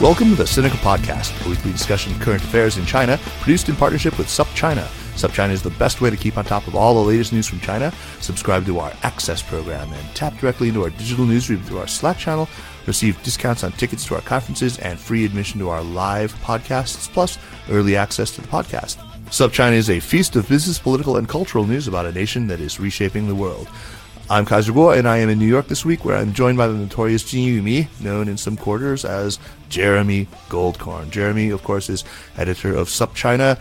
Welcome to the Sinica Podcast, a weekly discussion of current affairs in China, produced in partnership with SupChina. SupChina is the best way to keep on top of all the latest news from China. Subscribe to our Access program and tap directly into our digital newsroom through our Slack channel. Receive discounts on tickets to our conferences and free admission to our live podcasts, plus early access to the podcast. SupChina is a feast of business, political, and cultural news about a nation that is reshaping the world. I'm Kaiser Kuo, and I am in New York this week, where I'm joined by the notorious Jin Yumi, known in some quarters as Jeremy Goldkorn. Jeremy, of course, is editor of SupChina.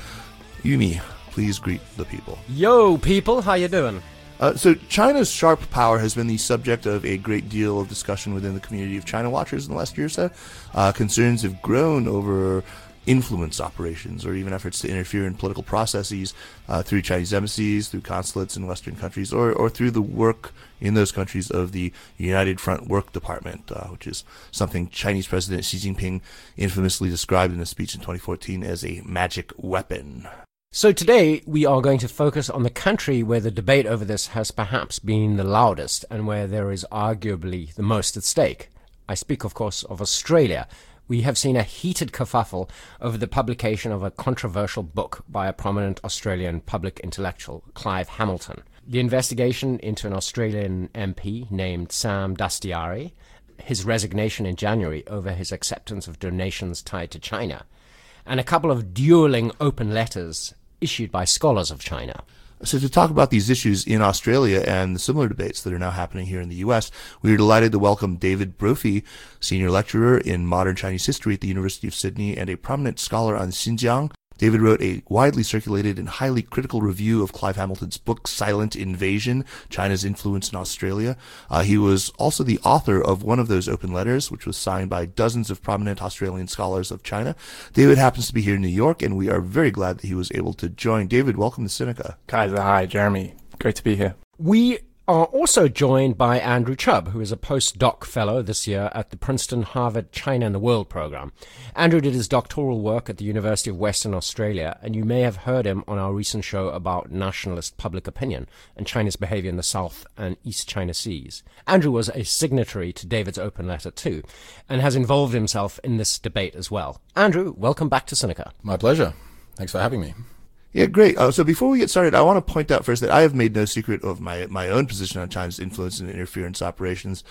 Yumi, please greet the people. Yo, people, how you doing? Uh, so, China's sharp power has been the subject of a great deal of discussion within the community of China watchers in the last year or so. Uh, concerns have grown over influence operations or even efforts to interfere in political processes uh, through Chinese embassies, through consulates in Western countries, or, or through the work in those countries of the United Front Work Department, uh, which is something Chinese President Xi Jinping infamously described in a speech in 2014 as a magic weapon. So today we are going to focus on the country where the debate over this has perhaps been the loudest and where there is arguably the most at stake. I speak, of course, of Australia, we have seen a heated kerfuffle over the publication of a controversial book by a prominent Australian public intellectual, Clive Hamilton. The investigation into an Australian MP named Sam Dastyari, his resignation in January over his acceptance of donations tied to China, and a couple of dueling open letters issued by scholars of China. So, to talk about these issues in Australia and the similar debates that are now happening here in the U.S., we are delighted to welcome David Brophy, senior lecturer in modern Chinese history at the University of Sydney and a prominent scholar on Xinjiang, David wrote a widely circulated and highly critical review of Clive Hamilton's book Silent Invasion China's Influence in Australia. Uh, he was also the author of one of those open letters, which was signed by dozens of prominent Australian scholars of China. David happens to be here in New York, and we are very glad that he was able to join. David, welcome to Sinica. Kaiser, hi, Jeremy. Great to be here. We are also joined by Andrew Chubb, who is a postdoc fellow this year at the Princeton Harvard China and the World program. Andrew did his doctoral work at the University of Western Australia, and you may have heard him on our recent show about nationalist public opinion and China's behavior in the South and East China Seas. Andrew was a signatory to David's open letter too, and has involved himself in this debate as well. Andrew, welcome back to Sinica. My pleasure. Thanks for having me. Yeah, great. Uh, so before we get started, I want to point out first that I have made no secret of my my own position on China's influence and interference operations.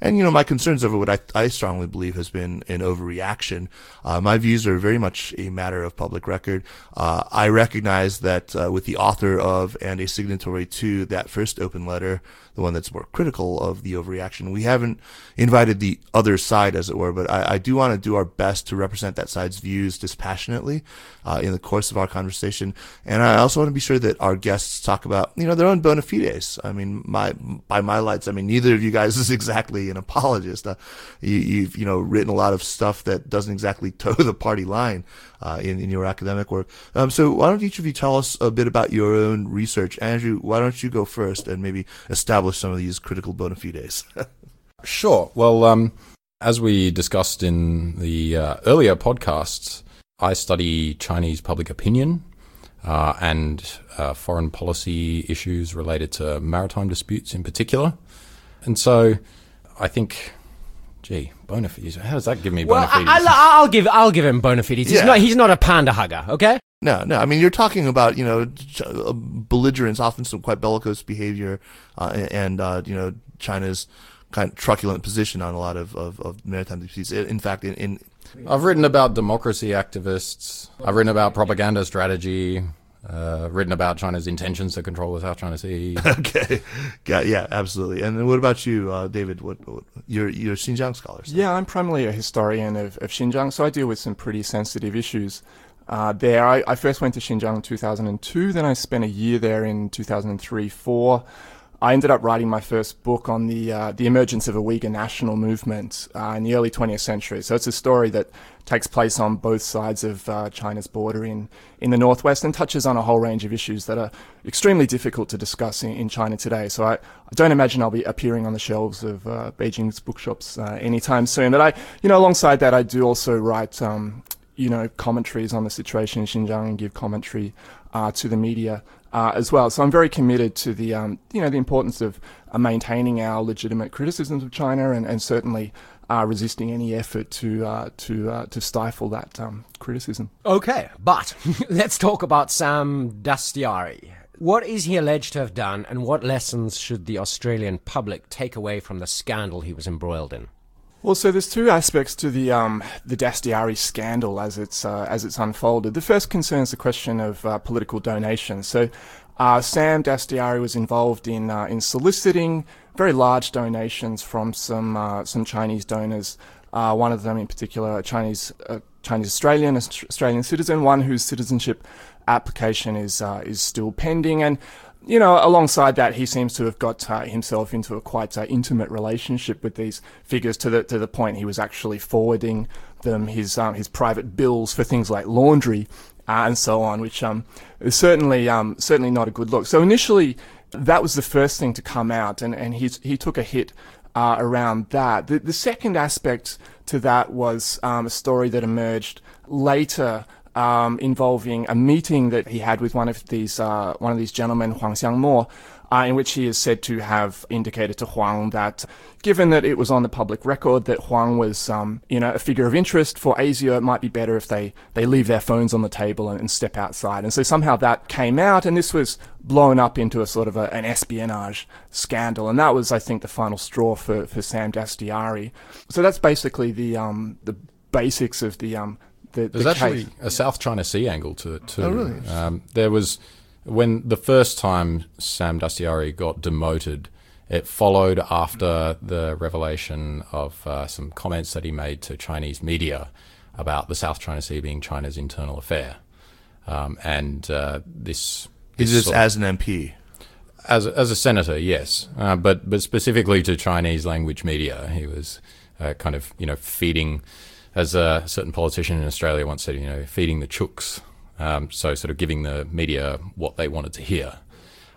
And, you know, my concerns over what I, I strongly believe has been an overreaction. Uh, my views are very much a matter of public record. Uh, I recognize that uh, with the author of and a signatory to that first open letter, the one that's more critical of the overreaction, we haven't invited the other side, as it were, but I, I do want to do our best to represent that side's views dispassionately uh, in the course of our conversation. And I also want to be sure that our guests talk about, you know, their own bona fides. I mean, my by my lights, I mean, neither of you guys is exactly an apologist. Uh, you, have you know written a lot of stuff that doesn't exactly toe the party line uh, in in your academic work. Um, so why don't each of you tell us a bit about your own research, Andrew? Why don't you go first and maybe establish some of these critical bona fides? sure. Well, um, as we discussed in the uh, earlier podcasts, I study Chinese public opinion. Uh, and uh, foreign policy issues related to maritime disputes in particular. And so I think, gee, bona fides. How does that give me well, bona fides? I, will give I'll give him bona fides. He's, yeah. not, he's not a panda hugger, okay? No, no. I mean, you're talking about you know belligerence, often some quite bellicose behavior, uh, and uh, you know China's kind of truculent position on a lot of, of, of maritime disputes. In fact, in, in I've written about democracy activists. I've written about propaganda strategy uh, written about China's intentions to control the South China Sea. okay, yeah, yeah, absolutely. And what about you, uh, David? What, what you're you're Xinjiang scholar? So. Yeah, I'm primarily a historian of, of Xinjiang, so I deal with some pretty sensitive issues. Uh, there, I, I, first went to Xinjiang in 2002. Then I spent a year there in 2003, four. I ended up writing my first book on the uh, the emergence of a Uyghur national movement uh, in the early 20th century. So it's a story that takes place on both sides of uh, China's border in in the northwest and touches on a whole range of issues that are extremely difficult to discuss in, in China today. So I, I, don't imagine I'll be appearing on the shelves of uh, Beijing's bookshops uh, anytime soon. But I, you know, alongside that, I do also write. Um, you know, commentaries on the situation in Xinjiang and give commentary uh, to the media uh, as well. So I'm very committed to the um, you know the importance of uh, maintaining our legitimate criticisms of China and, and certainly uh, resisting any effort to uh, to uh, to stifle that um, criticism. Okay, but let's talk about Sam Dastyari. What is he alleged to have done, and what lessons should the Australian public take away from the scandal he was embroiled in? Well, so there's two aspects to the um, the Dastyari scandal as it's uh, as it's unfolded. The first concerns the question of uh, political donations. So, uh, Sam Dastyari was involved in uh, in soliciting very large donations from some uh, some Chinese donors. Uh, one of them, in particular, a Chinese Chinese Australian Australian citizen, one whose citizenship application is is still pending, and you know, alongside that, he seems to have got uh, himself into a quite uh, intimate relationship with these figures to the to the point he was actually forwarding them his um, his private bills for things like laundry uh, and so on, which um, is certainly um, certainly not a good look. So initially, that was the first thing to come out, and and he he took a hit. Uh, around that, the, the second aspect to that was um, a story that emerged later um, involving a meeting that he had with one of these uh, one of these gentlemen, Huang Xiangmo, uh, in which he is said to have indicated to Huang that, given that it was on the public record that Huang was, um, you know, a figure of interest for ASIO, it might be better if they, they leave their phones on the table and, and step outside. And so somehow that came out, and this was blown up into a sort of a, an espionage scandal. And that was, I think, the final straw for, for Sam Dastyari. So that's basically the, um, the basics of the, um, the, There's the actually case. a South China Sea angle to it too. Oh, really? Um, there was when the first time Sam Dastyari got demoted. It followed after the revelation of uh, some comments that he made to Chinese media about the South China Sea being China's internal affair, um, and uh, this. Is this this as an MP? as a, as a senator, yes, uh, but but specifically to Chinese language media, he was uh, kind of you know feeding, as a certain politician in Australia once said, you know, feeding the chooks. Um, so sort of giving the media what they wanted to hear.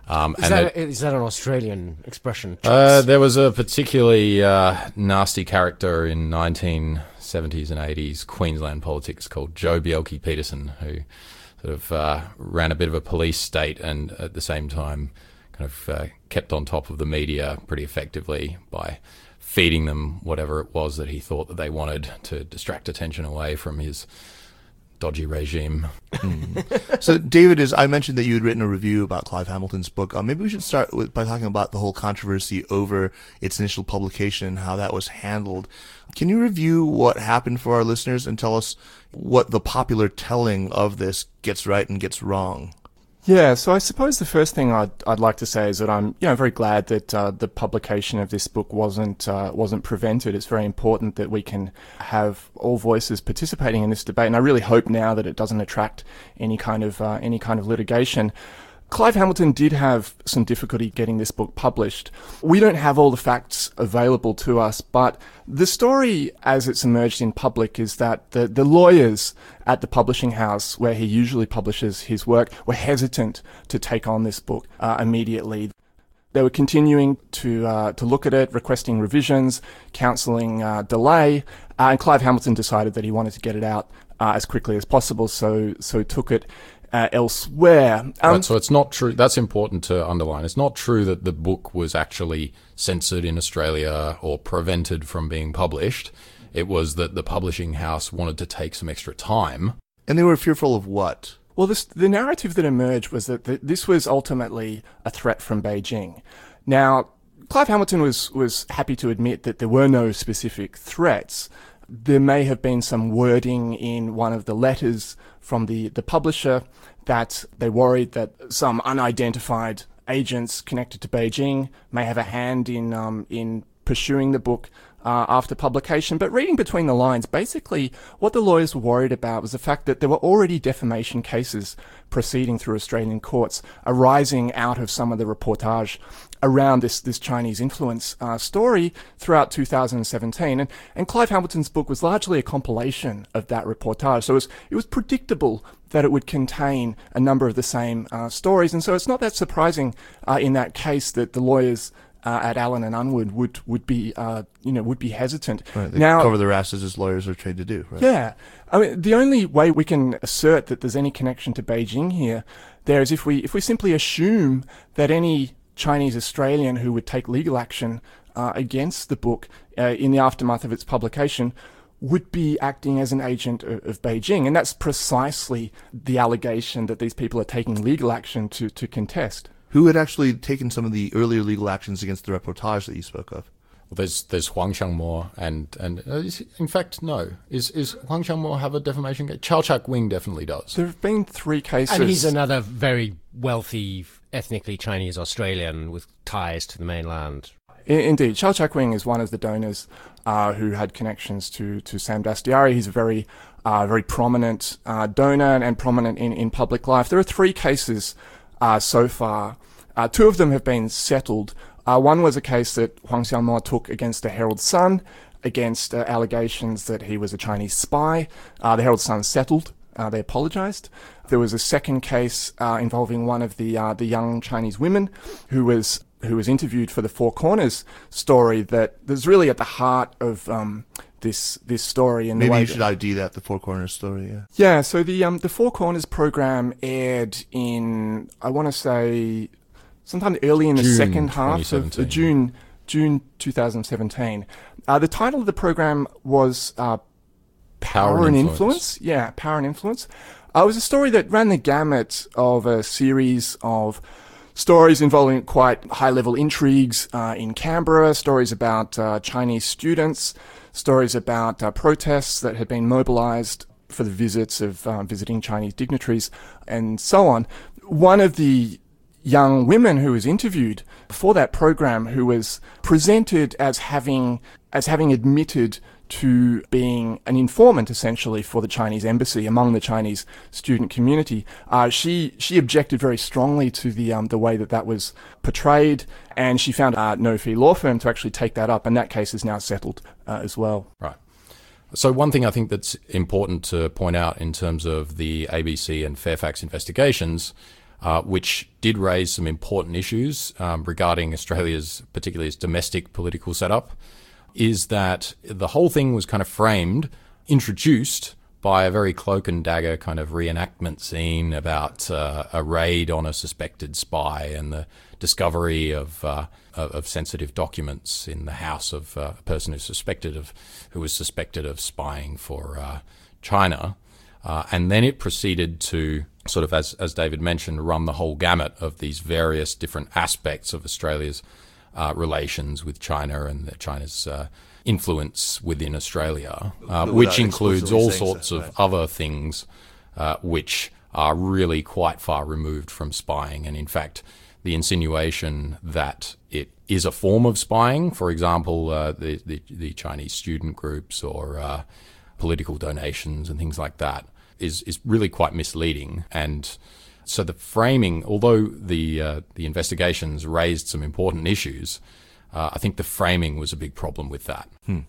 Um, Is and that, is that an Australian expression? uh, there was a particularly uh, nasty character in 1970s and 80s Queensland politics called Joh Bjelke-Petersen, who sort of uh, ran a bit of a police state and at the same time kind of uh, kept on top of the media pretty effectively by feeding them whatever it was that he thought that they wanted to distract attention away from his dodgy regime. So, David, is I mentioned that you had written a review about Clive Hamilton's book. Uh, maybe we should start with, by talking about the whole controversy over its initial publication and how that was handled. Can you review what happened for our listeners and tell us what the popular telling of this gets right and gets wrong? Yeah, so I suppose the first thing I'd, I'd like to say is that I'm you know very glad that uh, the publication of this book wasn't uh, wasn't prevented. It's very important that we can have all voices participating in this debate, and I really hope now that it doesn't attract any kind of uh, any kind of litigation. Clive Hamilton did have some difficulty getting this book published. We don't have all the facts available to us, but the story as it's emerged in public is that the, the lawyers at the publishing house where he usually publishes his work were hesitant to take on this book uh, immediately. They were continuing to uh, to look at it, requesting revisions, counselling uh, delay, uh, and Clive Hamilton decided that he wanted to get it out uh, as quickly as possible, so so took it uh, elsewhere. Um, right, so it's not true. That's important to underline. It's not true that the book was actually censored in Australia or prevented from being published. It was that the publishing house wanted to take some extra time. And they were fearful of what? Well, this, the narrative that emerged was that th- this was ultimately a threat from Beijing. Now, Clive Hamilton was, was happy to admit that there were no specific threats. There may have been some wording in one of the letters from the, the publisher that they worried that some unidentified agents connected to Beijing may have a hand in, um, in pursuing the book uh, after publication. But reading between the lines, basically what the lawyers were worried about was the fact that there were already defamation cases proceeding through Australian courts arising out of some of the reportage around this, this Chinese influence uh, story throughout 2017. And, and Clive Hamilton's book was largely a compilation of that reportage. So it was, it was predictable that it would contain a number of the same uh, stories. And so it's not that surprising uh, in that case that the lawyers uh, at Allen and Unwin would would be uh, you know would be hesitant. Right, they now, cover their asses as lawyers are trained to do. Right? yeah, I mean the only way we can assert that there's any connection to Beijing here, there is if we if we simply assume that any Chinese Australian who would take legal action uh, against the book uh, in the aftermath of its publication would be acting as an agent of, of, Beijing. And that's precisely the allegation that these people are taking legal action to, to contest. Who had actually taken some of the earlier legal actions against the reportage that you spoke of? Well, there's there's Huang Xiangmo and and uh, is, in fact no is is Huang Xiangmo have a defamation case? Chau Chak Wing definitely does. There have been three cases, and he's another very wealthy, ethnically Chinese Australian with ties to the mainland. Indeed, Chau Chak Wing is one of the donors uh, who had connections to to Sam Dastyari. He's a very uh, very prominent uh, donor and prominent in, in public life. There are three cases uh, so far. Uh, two of them have been settled. Uh, one was a case that Huang Xiangmo took against the Herald Sun, against uh, allegations that he was a Chinese spy. Uh, the Herald Sun settled. Uh, they apologized. There was a second case involving one of the the young Chinese women who was who was interviewed for the Four Corners story That is really at the heart of um, this this story. And maybe you should ID that the Four Corners story. Yeah. Yeah. So the um, the Four Corners program aired in I want to say sometime early in the second half of uh, June, June 2017. Uh, the title of the program was uh, Power, Power, and influence. influence. Yeah, Power and Influence. Uh, it was a story that ran the gamut of a series of stories involving quite high level intrigues uh, in Canberra, stories about uh, Chinese students, stories about uh, protests that had been mobilized for the visits of uh, visiting Chinese dignitaries, and so on. One of the young women who was interviewed for that program who was presented as having as having admitted to being an informant essentially for the Chinese embassy among the Chinese student community. Uh, she she objected very strongly to the um, the way that that was portrayed, and she found a no fee law firm to actually take that up, and that case is now settled uh, as well. Right. So one thing I think that's important to point out in terms of the ABC and Fairfax investigations uh, which did raise some important issues um, regarding Australia's, particularly its domestic political setup, is that the whole thing was kind of framed, introduced by a very cloak and dagger kind of reenactment scene about uh, a raid on a suspected spy and the discovery of uh, of sensitive documents in the house of uh, a person who suspected of who was suspected of spying for uh, China, uh, and then it proceeded to sort of, as, as David mentioned, run the whole gamut of these various different aspects of Australia's uh, relations with China and China's uh, influence within Australia, uh, which includes all sorts so, right. of other things uh, which are really quite far removed from spying. And in fact, the insinuation that it is a form of spying, for example, uh, the, the, the, Chinese student groups or uh, political donations and things like that, is is really quite misleading. And so the framing, although the uh, the investigations raised some important issues, uh, I think the framing was a big problem with that. Hmm.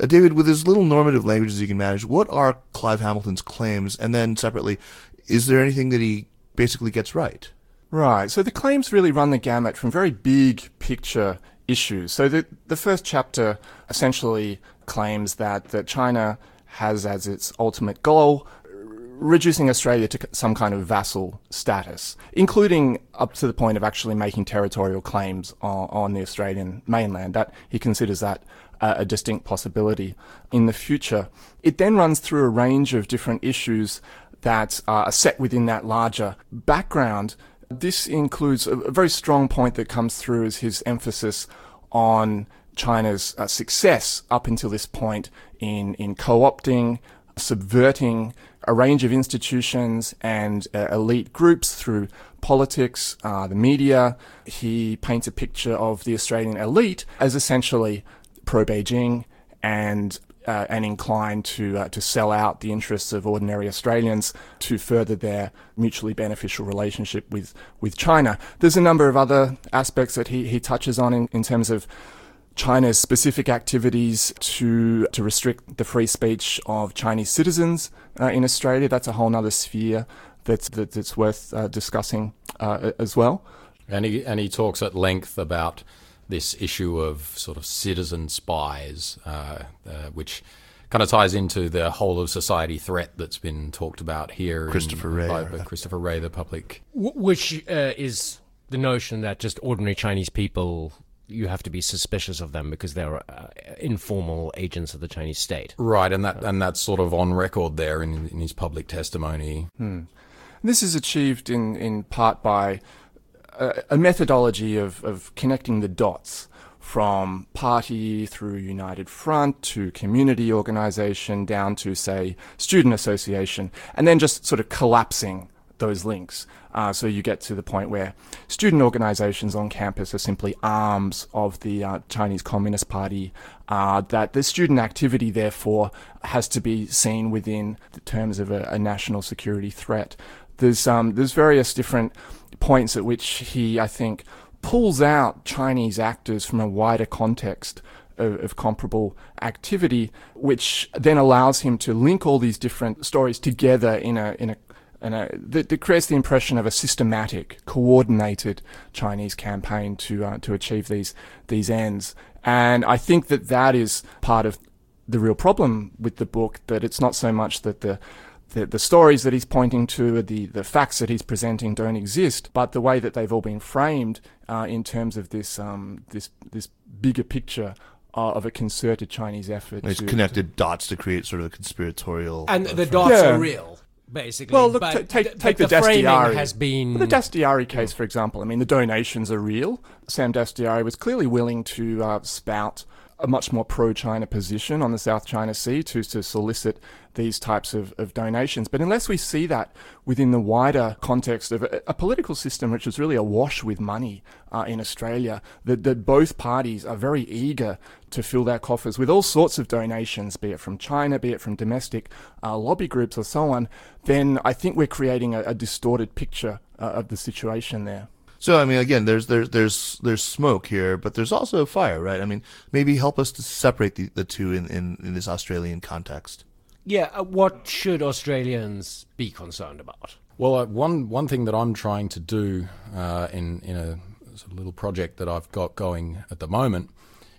Uh, David, with as little normative language as you can manage, what are Clive Hamilton's claims? And then separately, is there anything that he basically gets right? Right. So the claims really run the gamut from very big picture issues. So the the first chapter essentially claims that that China has as its ultimate goal reducing Australia to some kind of vassal status, including up to the point of actually making territorial claims on, on the Australian mainland. That he considers that uh, a distinct possibility in the future. It then runs through a range of different issues that are set within that larger background. This includes a, very strong point that comes through as his emphasis on China's uh, success up until this point in, in co-opting, subverting a range of institutions and uh, elite groups through politics, uh, the media. He paints a picture of the Australian elite as essentially pro Beijing and uh, and inclined to uh, to sell out the interests of ordinary Australians to further their mutually beneficial relationship with with China. There's a number of other aspects that he, he touches on in, in terms of China's specific activities to to restrict the free speech of Chinese citizens uh, in Australia. That's a whole other sphere that's that, that's worth uh, discussing uh, as well. And he and he talks at length about this issue of sort of citizen spies, uh, uh, which kind of ties into the whole of society threat that's been talked about here. Christopher in, Wray, by, by Christopher Wray, the public, which uh, is the notion that just ordinary Chinese people you have to be suspicious of them because they're uh, informal agents of the Chinese state. Right, and that and that's sort of on record there in, in his public testimony. Hmm. This is achieved in, in part by a, a methodology of, of connecting the dots from party through United Front to community organization down to, say, student association, and then just sort of collapsing those links. Uh, so you get to the point where student organizations on campus are simply arms of the uh, Chinese Communist Party, uh, that the student activity, therefore, has to be seen within the terms of a, a national security threat. There's, um, there's various different points at which he, I think, pulls out Chinese actors from a wider context of, of, comparable activity, which then allows him to link all these different stories together in a in a, in a that, that creates the impression of a systematic, coordinated Chinese campaign to uh, to achieve these these ends. And I think that that is part of the real problem with the book. That it's not so much that the the, the stories that he's pointing to, the, the facts that he's presenting don't exist, but the way that they've all been framed uh, in terms of this, um, this, this bigger picture uh, of a concerted Chinese effort. It's to, connected to, dots to create sort of a conspiratorial. And the dots yeah. are real. Basically, well, look, t- take, take the, the has been well, the Dastyari case, for example. I mean, the donations are real. Sam Dastyari was clearly willing to uh, spout a much more pro-China position on the South China Sea to, to solicit these types of, of donations. But unless we see that within the wider context of a, a political system which is really awash with money uh, in Australia, that, that both parties are very eager to fill their coffers with all sorts of donations, be it from China, be it from domestic uh, lobby groups or so on, then I think we're creating a, a distorted picture uh, of the situation there. So I mean, again, there's there's there's there's smoke here, but there's also fire, right? I mean, maybe help us to separate the, the two in, in, in this Australian context. Yeah, uh, what should Australians be concerned about? Well, uh, one one thing that I'm trying to do uh, in in a sort of little project that I've got going at the moment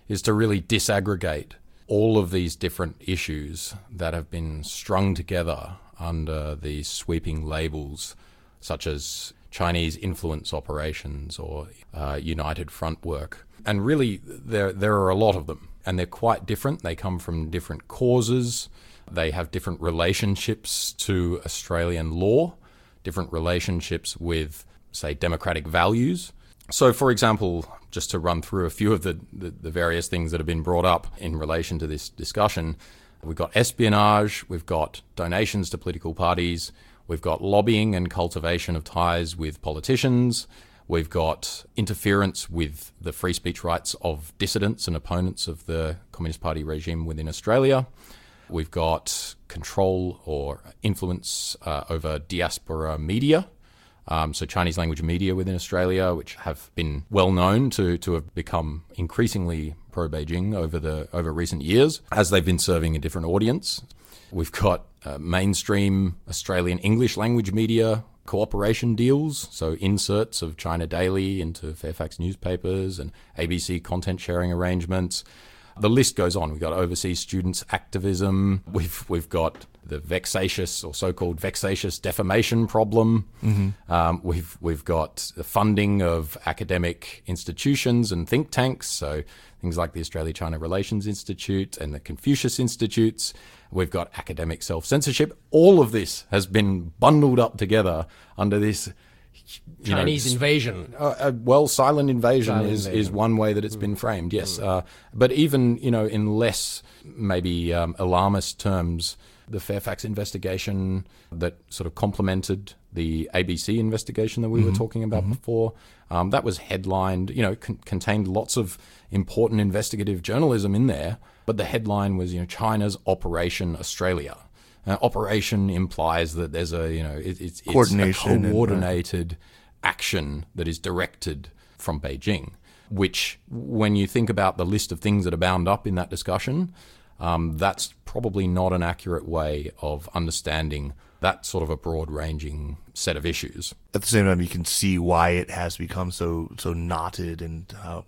is to really disaggregate all of these different issues that have been strung together under these sweeping labels such as Chinese influence operations or uh, United Front work. And really, there, there are a lot of them, and they're quite different. They come from different causes, they have different relationships to Australian law, different relationships with, say, democratic values. So, for example, just to run through a few of the, the, the various things that have been brought up in relation to this discussion, we've got espionage, we've got donations to political parties, We've got lobbying and cultivation of ties with politicians. We've got interference with the free speech rights of dissidents and opponents of the Communist Party regime within Australia. We've got control or influence uh, over diaspora media. Um, so Chinese language media within Australia, which have been well known to, to have become increasingly pro Beijing over the over recent years, as they've been serving a different audience. We've got uh, mainstream Australian English language media cooperation deals, so inserts of China Daily into Fairfax newspapers and ABC content sharing arrangements. The list goes on. We've got overseas students activism. We've we've got the vexatious or so-called vexatious defamation problem. Mm-hmm. Um, we've we've got the funding of academic institutions and think tanks. So things like the Australia-China Relations Institute and the Confucius Institutes. We've got academic self censorship. All of this has been bundled up together under this Chinese know, invasion. Uh, uh, well, silent invasion silent is, invasion. is one way that it's mm. been framed. Yes, mm. uh, but even you know in less maybe um, alarmist terms, the Fairfax investigation that sort of complemented the ABC investigation that we mm-hmm. were talking about mm-hmm. before. Um, that was headlined, you know, con- contained lots of important investigative journalism in there but the headline was, you know, China's Operation Australia. Uh, operation implies that there's a, you know, it, it's, Coordination it's a coordinated and, uh, action that is directed from Beijing. Which, when you think about the list of things that are bound up in that discussion, um, that's probably not an accurate way of understanding that sort of a broad ranging set of issues. At the same time, you can see why it has become so so knotted and how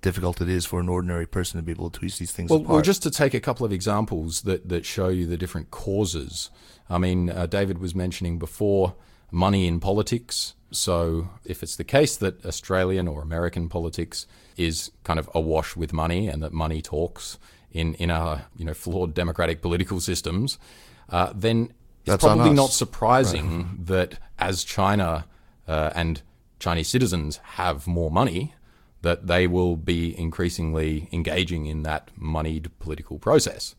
difficult it is for an ordinary person to be able to piece these things well, apart. Well, just to take a couple of examples that, that show you the different causes. I mean, uh, David was mentioning before money in politics. So, if it's the case that Australian or American politics is kind of awash with money and that money talks in, in our you know flawed democratic political systems, uh, then it's That's probably not surprising that as China uh, and Chinese citizens have more money, that they will be increasingly engaging in that moneyed political process.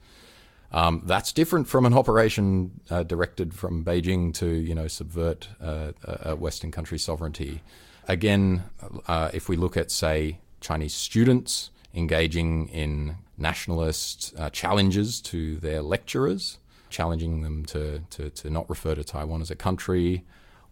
Um, that's different from an operation uh, directed from Beijing to, you know, subvert uh, a Western country's sovereignty. Again, uh, if we look at, say, Chinese students engaging in nationalist uh, challenges to their lecturers, challenging them to, to, to not refer to Taiwan as a country,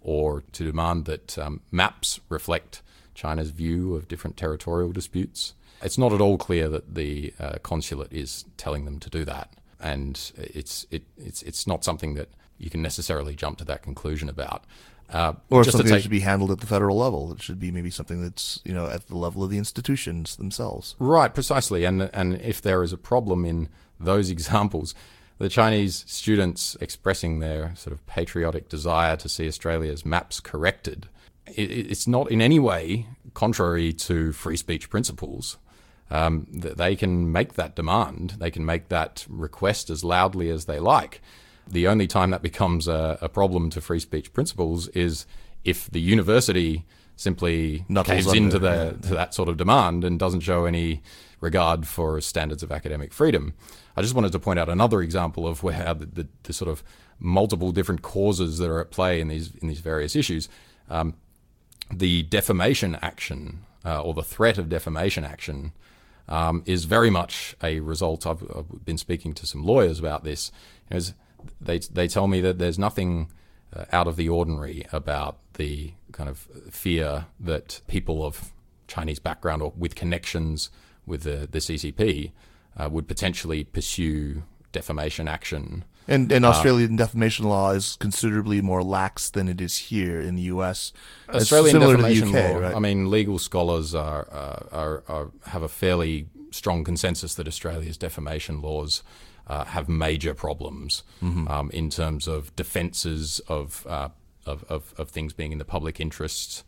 or to demand that um, maps reflect China's view of different territorial disputes. It's not at all clear that the uh, consulate is telling them to do that, and it's it, it's it's not something that you can necessarily jump to that conclusion about. Uh, Or just something that should be handled at the federal level. It should be maybe something that's you know at the level of the institutions themselves. Right, precisely. And and if there is a problem in those examples, the Chinese students expressing their sort of patriotic desire to see Australia's maps corrected, it, it's not in any way contrary to free speech principles. Um, they can make that demand, they can make that request as loudly as they like. The only time that becomes a, a problem to free speech principles is if the university simply Knuckles caves under, into the, to that sort of demand and doesn't show any regard for standards of academic freedom. I just wanted to point out another example of where the, the, the sort of multiple different causes that are at play in these in these various issues. Um, the defamation action uh, or the threat of defamation action um, is very much a result. I've, I've been speaking to some lawyers about this. You know, they they tell me that there's nothing uh, out of the ordinary about the kind of fear that people of Chinese background or with connections with the, the CCP uh, would potentially pursue defamation action. And Uh, and Australian defamation law is considerably more lax than it is here in the U.S. Australian similar to the defamation UK, law. right? I mean, legal scholars are, uh, are, are have a fairly strong consensus that Australia's defamation laws uh, have major problems Mm-hmm. um, in terms of defences of, uh, of, of of things being in the public interest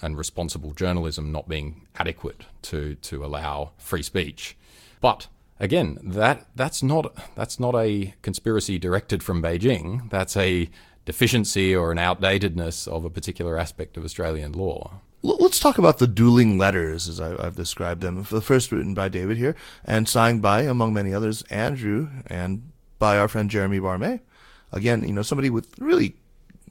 and responsible journalism not being adequate to to allow free speech. But again, that that's not that's not a conspiracy directed from Beijing. That's a deficiency or an outdatedness of a particular aspect of Australian law. Let's talk about the dueling letters, as I, I've described them. The first written by David here, and signed by, among many others, Andrew, and by our friend Geremie Barmé. Again, you know, somebody with really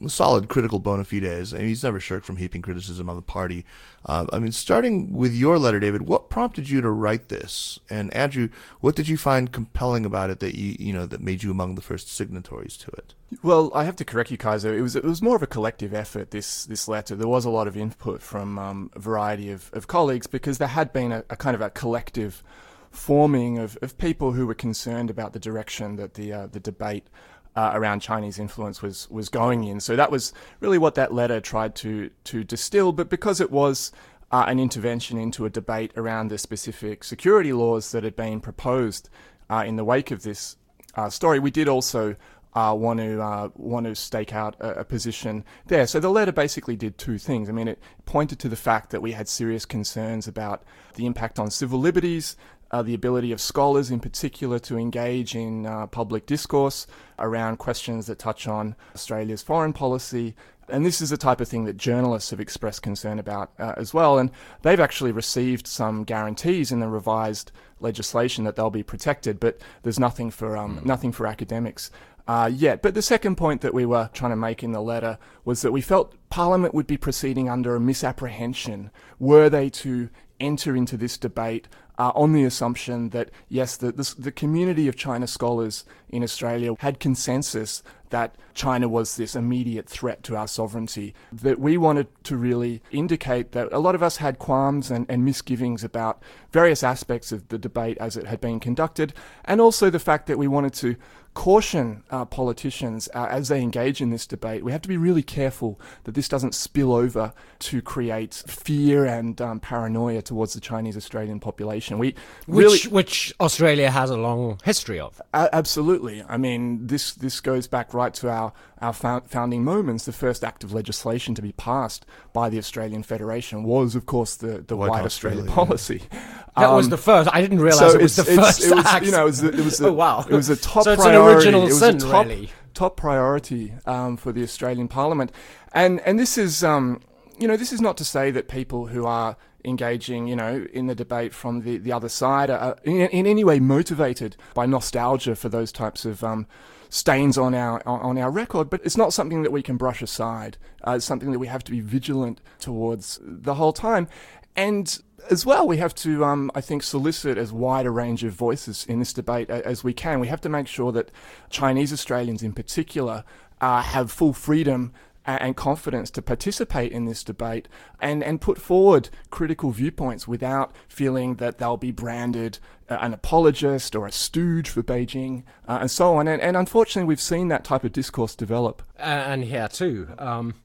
solid critical bona fides. I mean, he's never shirked from heaping criticism on the party. Uh, I mean, starting with your letter, David, what prompted you to write this? And Andrew, what did you find compelling about it that you, you know, that made you among the first signatories to it? Well, I have to correct you, Kaiser. It was it was more of a collective effort. This this letter. There was a lot of input from um, a variety of, of colleagues because there had been a, a kind of a collective forming of, of people who were concerned about the direction that the uh, the debate uh, around Chinese influence was was going in. So that was really what that letter tried to to distill. But because it was uh, an intervention into a debate around the specific security laws that had been proposed uh, in the wake of this uh, story, we did also uh, want to uh, want to stake out a, a position there. So the letter basically did two things. I mean, it pointed to the fact that we had serious concerns about the impact on civil liberties, uh, the ability of scholars in particular to engage in uh, public discourse around questions that touch on Australia's foreign policy. And this is the type of thing that journalists have expressed concern about uh, as well. And they've actually received some guarantees in the revised legislation that they'll be protected, but there's nothing for um, nothing for academics uh, yet. But the second point that we were trying to make in the letter was that we felt Parliament would be proceeding under a misapprehension were they to enter into this debate on the assumption that yes, the, the community of China scholars in Australia had consensus that China was this immediate threat to our sovereignty. That we wanted to really indicate that a lot of us had qualms and, and misgivings about various aspects of the debate as it had been conducted, and also the fact that we wanted to caution our politicians uh, as they engage in this debate. We have to be really careful that this doesn't spill over to create fear and um, paranoia towards the Chinese Australian population. We really, Which, which Australia has a long history of. a- absolutely. I mean, this this goes back right right to our, our founding moments, the first act of legislation to be passed by the Australian Federation was, of course, the, the White, White Australia, Australia policy. That um, was the first. I didn't realize so it was the first it was, act. You know, it was, it was a, oh, wow. It was a top so priority. It's an original it was sin, a top, really. top priority um, for the Australian Parliament, and and this is um, you know this is not to say that people who are engaging, you know, in the debate from the, the other side are in, in any way motivated by nostalgia for those types of um, stains on our on our record. But it's not something that we can brush aside. Uh, it's something that we have to be vigilant towards the whole time, and as well, we have to, um, I think, solicit as wide a range of voices in this debate as we can. We have to make sure that Chinese Australians, in particular, uh, have full freedom and confidence to participate in this debate and, and put forward critical viewpoints without feeling that they'll be branded uh, an apologist or a stooge for Beijing uh, and so on. And, and, unfortunately, we've seen that type of discourse develop. And here too. Um,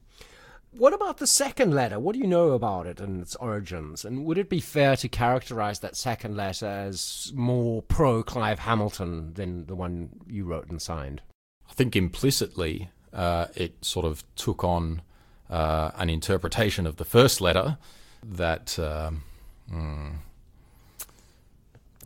what about the second letter? What do you know about it and its origins? And would it be fair to characterize that second letter as more pro Clive Hamilton than the one you wrote and signed? I think implicitly uh, it sort of took on uh, an interpretation of the first letter that. Um, hmm,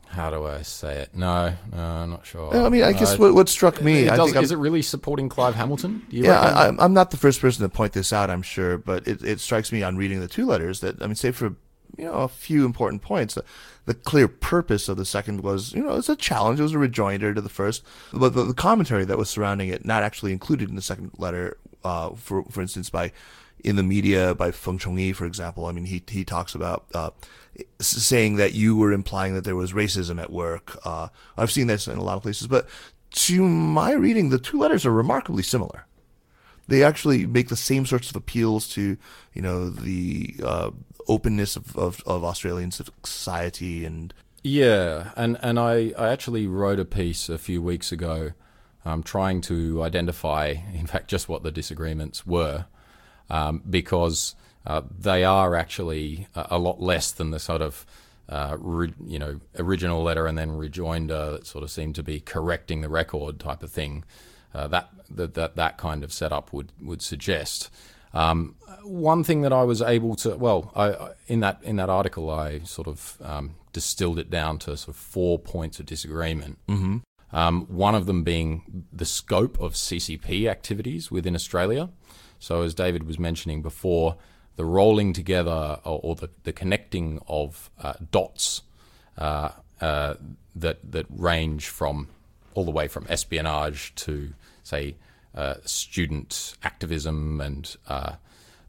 how do I say it? No, no, I'm not sure. I mean, I guess uh, what, what struck me, it does, is it really supporting Clive Hamilton? yeah, I, am not the first person to point this out, I'm sure, but it, it strikes me on reading the two letters that I mean, say for you know a few important points, the clear purpose of the second was, you know, it's a challenge. It was a rejoinder to the first, but the, the commentary that was surrounding it, not actually included in the second letter, uh, for for instance, by in the media by Feng Chongyi, for example. I mean, he he talks about uh, saying that you were implying that there was racism at work. Uh, I've seen this in a lot of places, but to my reading, the two letters are remarkably similar. They actually make the same sorts of appeals to, you know, the uh, openness of, of, of Australian society and yeah, and and I, I actually wrote a piece a few weeks ago, um, trying to identify, in fact, just what the disagreements were, um, because uh, they are actually a, a, lot less than the sort of uh, re, you know original letter and then rejoinder that sort of seemed to be correcting the record type of thing. Uh, that, that that that kind of setup would would suggest. Um, one thing that I was able to, well, I, in that in that article, I sort of um, distilled it down to sort of four points of disagreement. Mm-hmm. Um, one of them being the scope of CCP activities within Australia. So, as David was mentioning before, the rolling together or, or the, the connecting of uh, dots uh, uh, that that range from all the way from espionage to say uh, student activism and uh,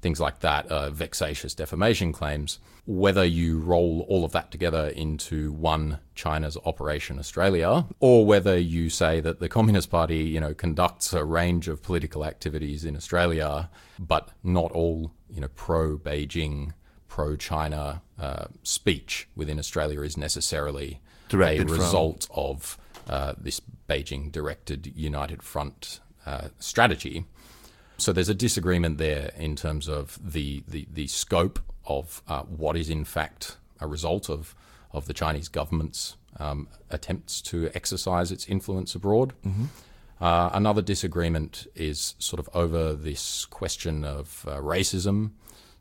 things like that, uh, vexatious defamation claims. Whether you roll all of that together into one China's Operation Australia, or whether you say that the Communist Party, you know, conducts a range of political activities in Australia, but not all, you know, pro Beijing, pro China uh, speech within Australia is necessarily Directed a result from. of uh, this Beijing directed United Front uh, strategy. So there's a disagreement there in terms of the the, the scope of uh, what is in fact a result of of the Chinese government's um, attempts to exercise its influence abroad. Mm-hmm. Uh, another disagreement is sort of over this question of uh, racism.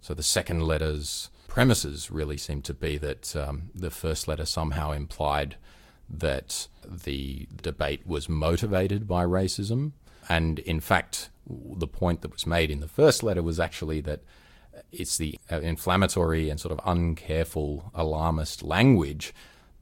So the second letter's premises really seem to be that um, the first letter somehow implied that the debate was motivated by racism. And in fact, the point that was made in the first letter was actually that it's the uh, inflammatory and sort of uncareful, alarmist language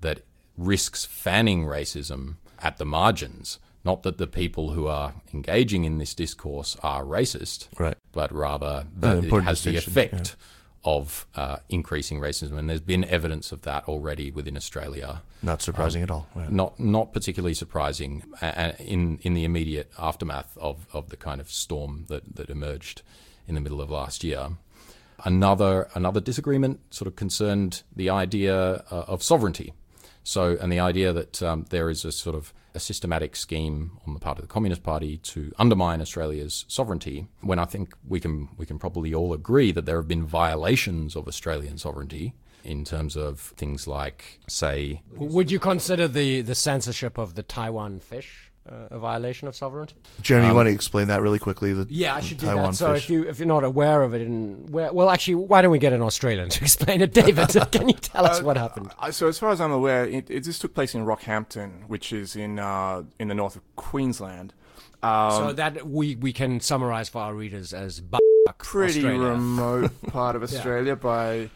that risks fanning racism at the margins. Not that the people who are engaging in this discourse are racist, right. but rather that it has the effect yeah of uh, increasing racism, and there's been evidence of that already within Australia. Not surprising um, at all. Yeah. Not not particularly surprising uh, in in the immediate aftermath of, of the kind of storm that, that emerged in the middle of last year. Another another disagreement sort of concerned the idea uh, of sovereignty. So, and the idea that um, there is a sort of a systematic scheme on the part of the Communist Party to undermine Australia's sovereignty, when I think we can we can probably all agree that there have been violations of Australian sovereignty in terms of things like, say, would you consider the the censorship of the Taiwan fish a violation of sovereignty? Jeremy, you Um, want to explain that really quickly? The Yeah, I should do Taiwan that. So fish. if you if you're not aware of it, in where, well, actually, why don't we get an Australian to explain it, David? Can you tell us what happened? Uh, so as far as I'm aware, it, it this took place in Rockhampton, which is in uh, in the north of Queensland. Um, so that we we can summarize for our readers as bu- pretty Australia. remote part of Australia by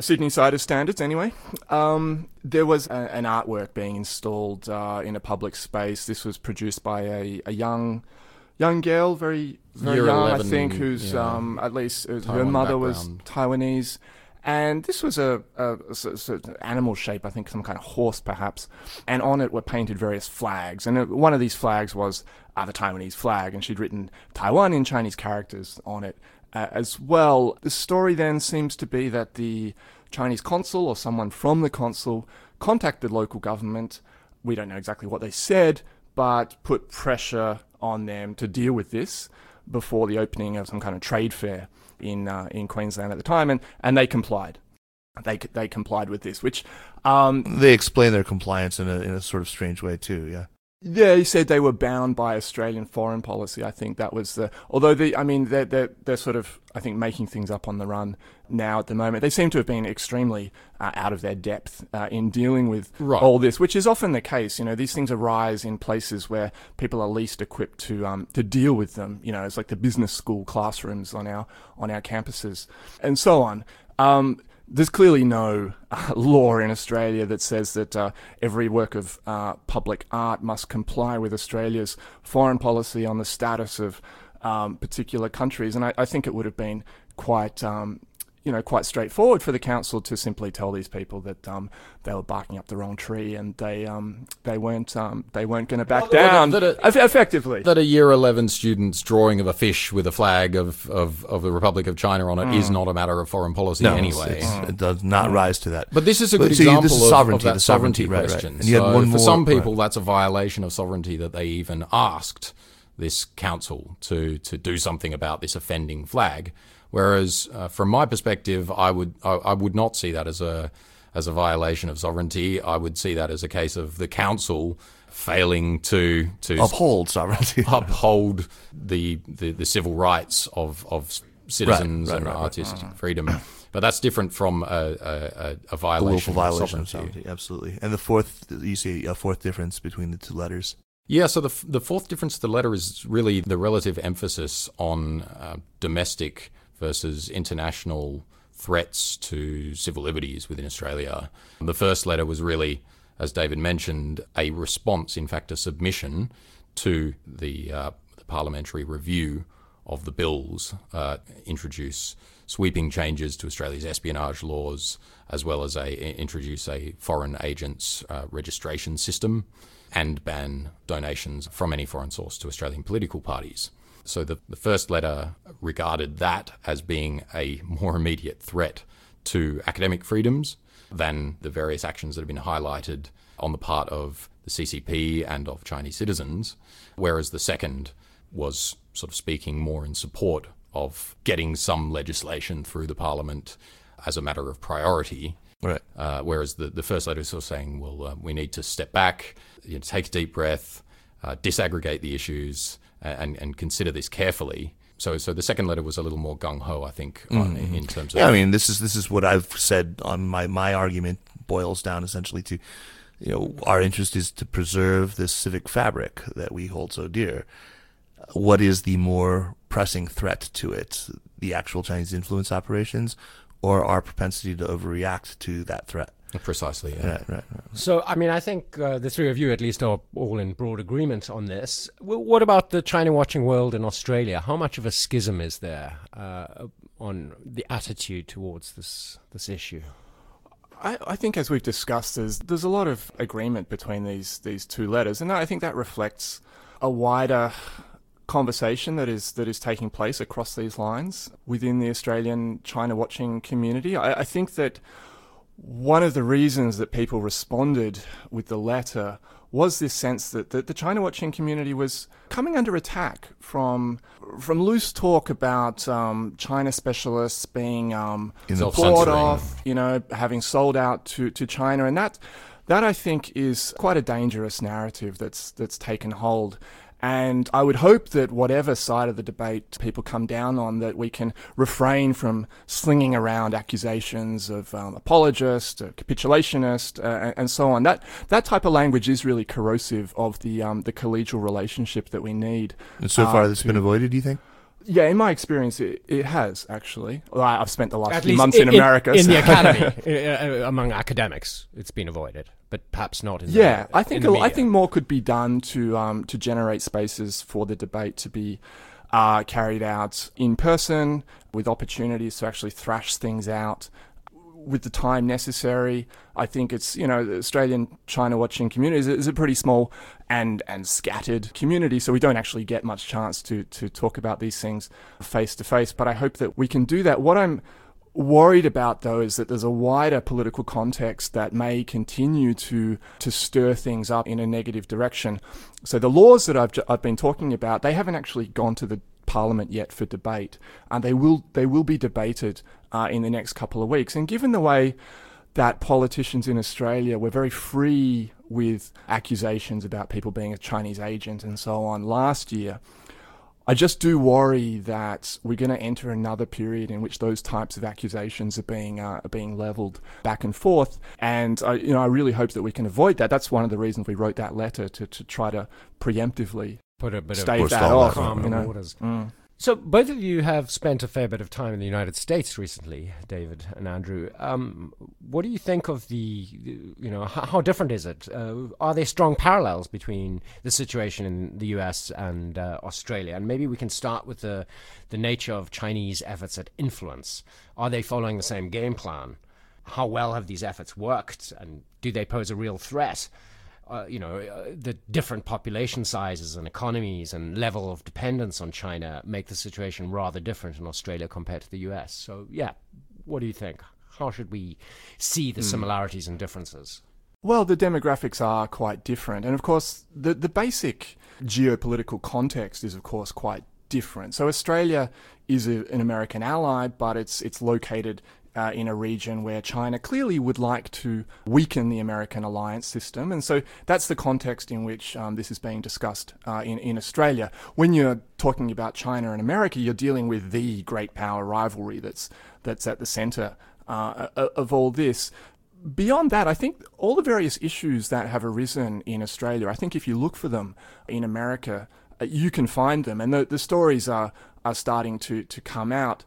Sydney side of standards, anyway. Um, there was a, an artwork being installed uh, in a public space. This was produced by a, a young young girl, very very Year young, 11, I think, who's yeah. um, at least uh, her mother was. Taiwanese. And this was a, a, a sort of- animal shape, I think some kind of horse perhaps. And on it were painted various flags. And uh, one of these flags was uh, the Taiwanese flag. And she'd written Taiwan in Chinese characters on it uh, as well. The story then seems to be that the Chinese consul or someone from the consul contacted local government. We don't know exactly what they said, but put pressure on them to deal with this before the opening of some kind of trade fair in uh, in Queensland at the time, and, and they complied. They they complied with this, which um, They explain their compliance in a in a sort of strange way too. Yeah. They said they were bound by Australian foreign policy. I think that was the. Although the, I mean, they're they're, they're sort of I think making things up on the run now at the moment. They seem to have been extremely uh, out of their depth uh, in dealing with Right. all this, which is often the case. You know, these things arise in places where people are least equipped to um, to deal with them. You know, it's like the business school classrooms on our on our campuses and so on. Um, there's clearly no uh, law in Australia that says that uh, every work of uh, public art must comply with Australia's foreign policy on the status of um, particular countries, and I, I think it would have been quite. Um, you know, quite straightforward for the council to simply tell these people that um, they were barking up the wrong tree and they um, they weren't um, they weren't going to back Well, down that it- eff- effectively. that a year 11 student's drawing of a fish with a flag of, of, of the Republic of China on it is not a matter of foreign policy No, anyway. it's- it does not rise to that. But this is a But good see, this example is of, sovereignty, of that the sovereignty, sovereignty, right, right. question. And So one for more- some right. people, that's a violation of sovereignty that they even asked this council to, to do something about this offending flag. Whereas, uh, from my perspective, I would I, I would not see that as a as a violation of sovereignty. I would see that as a case of the council failing to to Uphold sovereignty. uphold the, the, the civil rights of, of citizens right, and right, right. artistic freedom. But that's different from a, a, a, a a violation, willful violation of of sovereignty. sovereignty. Absolutely. And the fourth, you see a fourth difference between the two letters. Yeah, so the, the fourth difference to the letter is really the relative emphasis on uh, domestic versus international threats to civil liberties within Australia. The first letter was really, as David mentioned, a response, in fact, a submission to the, uh, the parliamentary review of the bills, uh, introduce sweeping changes to Australia's espionage laws, as well as a introduce a foreign agents uh, registration system, and ban donations from any foreign source to Australian political parties. So the, the first letter regarded that as being a more immediate threat to academic freedoms than the various actions that have been highlighted on the part of the CCP and of Chinese citizens, whereas the second was sort of speaking more in support of getting some legislation through the parliament as a matter of priority. Right. Uh, whereas the, the first letter is sort of saying, well, uh, we need to step back, you know, take a deep breath, uh, disaggregate the issues, and, and consider this carefully. So, so the second letter was a little more gung ho, I think, on, in terms of Yeah, I mean, this is this is what I've said on my my argument boils down essentially to, you know, our interest is to preserve this civic fabric that we hold so dear. What is the more pressing threat to it? The actual Chinese influence operations, or our propensity to overreact to that threat? Precisely. Yeah. Right, right, right. So, I mean, I think uh, the three of you at least are all in broad agreement on this. W- what about the China watching world in Australia? How much of a schism is there uh, on the attitude towards this this issue? I, I think, as we've discussed, there's there's a lot of agreement between these these two letters, and I think that reflects a wider conversation that is that is taking place across these lines within the Australian China watching community. I, I think that one of the reasons that people responded with the letter was this sense that, that the China watching community was coming under attack from from loose talk about um, China specialists being um, bought off, you know, having sold out to, to China, and that That I think is quite a dangerous narrative that's that's taken hold. And I would hope that whatever side of the debate people come down on, that we can refrain from slinging around accusations of um, apologist, capitulationist, uh, and so on. That that type of language is really corrosive of the um, the collegial relationship that we need. And so far, uh, that's to- been avoided. Do you think? Yeah, in my experience, it, it has actually. Well, I've spent the last At few months in, America. in so- the academy, among academics, it's been avoided, but perhaps not in. Yeah, the, I think in a- I think more could be done to um, to generate spaces for the debate to be uh, carried out in person with opportunities to actually thrash things out with the time necessary. I think it's you know the Australian China watching community is, a pretty small and and scattered community, so we don't actually get much chance to to talk about these things face to face. But I hope that we can do that. What I'm worried about though is that there's a wider political context that may continue to to stir things up in a negative direction. So the laws that I've I've been talking about, they haven't actually gone to the parliament yet for debate, and they will they will be debated uh, in the next couple of weeks. And given the way that politicians in Australia were very free with accusations about people being a Chinese agent and so on last year, I just do worry that we're going to enter another period in which those types of accusations are being uh, are being leveled back and forth, and I, you know I really hope that we can avoid that. That's one of the reasons we wrote that letter to, to try to preemptively put a bit stave of that off. calm you know. waters. Mm. So both of you have spent a fair bit of time in the United States recently, David and Andrew. Um, what do you think of the, you know, how, how different is it? Uh, are there strong parallels between the situation in the U.S. and uh, Australia? And maybe we can start with the the nature of Chinese efforts at influence. Are they following the same game plan? How well have these efforts worked, and do they pose a real threat? Uh, you know, uh, the different population sizes and economies and level of dependence on China make the situation rather different in Australia compared to the US. So, yeah, what do you think? How should we see the similarities and differences? Well, the demographics are quite different. And of course, the, the basic geopolitical context is, of course, quite different. So Australia is a, an American ally, but it's, it's located uh, in a region where China clearly would like to weaken the American alliance system. And so that's the context in which um, this is being discussed uh, in, in Australia. When you're talking about China and America, you're dealing with the great power rivalry that's, that's at the center uh, of all this beyond that, I think all the various issues that have arisen in Australia, I think if you look for them in America, uh, you can find them, and the, the stories are are starting to to come out.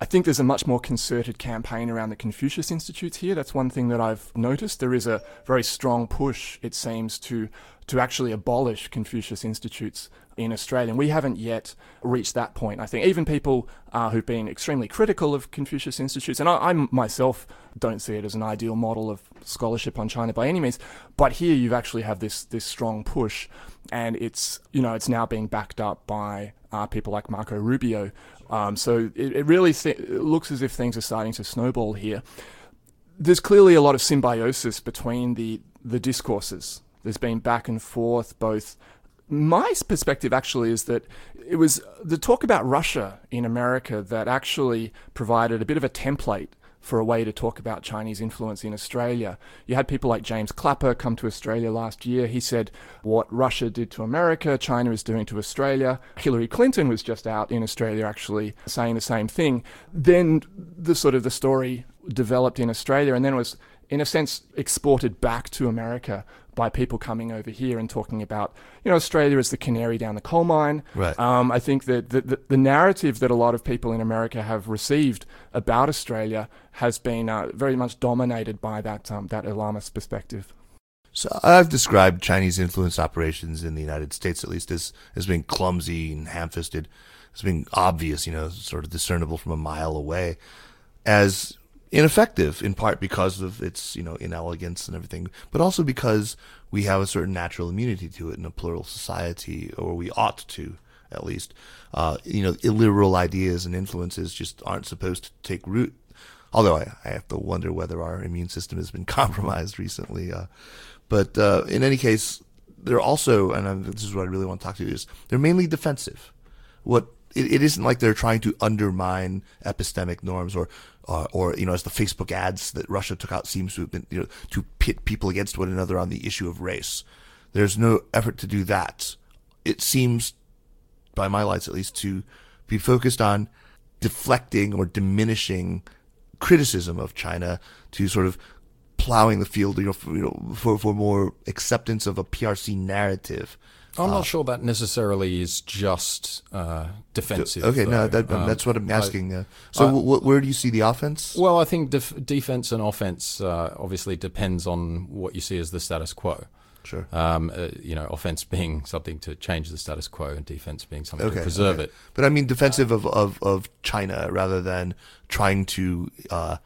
I think there's a much more concerted campaign around the Confucius Institutes here. That's one thing that I've noticed. There is a very strong push, it seems, to to actually abolish Confucius Institutes in Australia. And we haven't yet reached that point. I think even people uh, who've been extremely critical of Confucius Institutes, and I, I myself don't see it as an ideal model of scholarship on China by any means, but here you've actually have this this strong push, and it's you know it's now being backed up by uh, people like Marco Rubio. Um, so it, it really th- it looks as if things are starting to snowball here. There's clearly a lot of symbiosis between the the discourses. There's been back and forth, both my perspective actually is that it was the talk about Russia in America that actually provided a bit of a template for a way to talk about Chinese influence in Australia. You had people like James Clapper come to Australia last year. He said what Russia did to America, China is doing to Australia. Hillary Clinton was just out in Australia actually saying the same thing. Then the sort of the story developed in Australia and then was in a sense exported back to America by people coming over here and talking about, you know, Australia is the canary down the coal mine. Right. Um, I think that the, the, the narrative that a lot of people in America have received about Australia has been uh, very much dominated by that um, that alarmist perspective. So I've described Chinese influence operations in the United States, at least, as as being clumsy and ham-fisted, as being obvious, you know, sort of discernible from a mile away, as ineffective in part because of its you know inelegance and everything, but also because we have a certain natural immunity to it in a plural society, or we ought to at least. Uh, you know, illiberal ideas and influences just aren't supposed to take root. Although I, I have to wonder whether our immune system has been compromised recently. Uh, but uh, in any case, they're also, and I'm, this is what I really want to talk to you is, they're mainly defensive. What it, it isn't like they're trying to undermine epistemic norms or, uh, or you know, as the Facebook ads that Russia took out seems to have been, you know, to pit people against one another on the issue of race. There's no effort to do that. It seems, by my lights at least, to be focused on deflecting or diminishing criticism of China to sort of plowing the field, you know, for, you know, for, for more acceptance of a PRC narrative. I'm not sure that necessarily is just uh, defensive. Okay, no, that, Um, that's what I'm I- asking. uh, so, I- wh- where do you see the offense? Well, I think def- defense and offense uh, obviously depends on what you see as the status quo. Sure. Um, uh, you know, offense being something to change the status quo, and defense being something Okay, to preserve okay. it. But I mean defensive of, of, of China rather than trying to uh,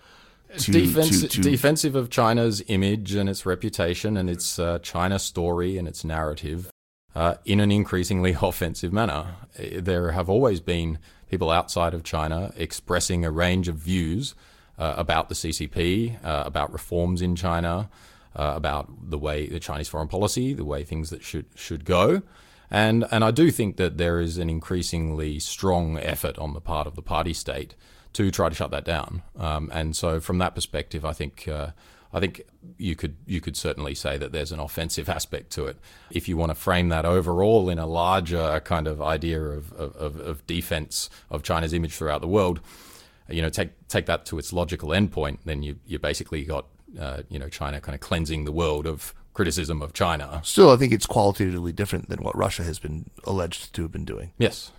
to, Defense, to, to defensive of China's image and its reputation and its uh, China story and its narrative uh, in an increasingly offensive manner. Uh, There have always been people outside of China expressing a range of views uh, about the CCP, uh, about reforms in China, uh, about the way the Chinese foreign policy, the way things that should should go. And and I do think that there is an increasingly strong effort on the part of the party state to try to shut that down. Um, and so, from that perspective, I think uh, I think you could you could certainly say that there's an offensive aspect to it. If you want to frame that overall in a larger kind of idea of of, of defense of China's image throughout the world, you know, take take that to its logical endpoint, then you you basically got uh, you know China kind of cleansing the world of criticism of China. Still, I think it's qualitatively different than what Russia has been alleged to have been doing. Yes.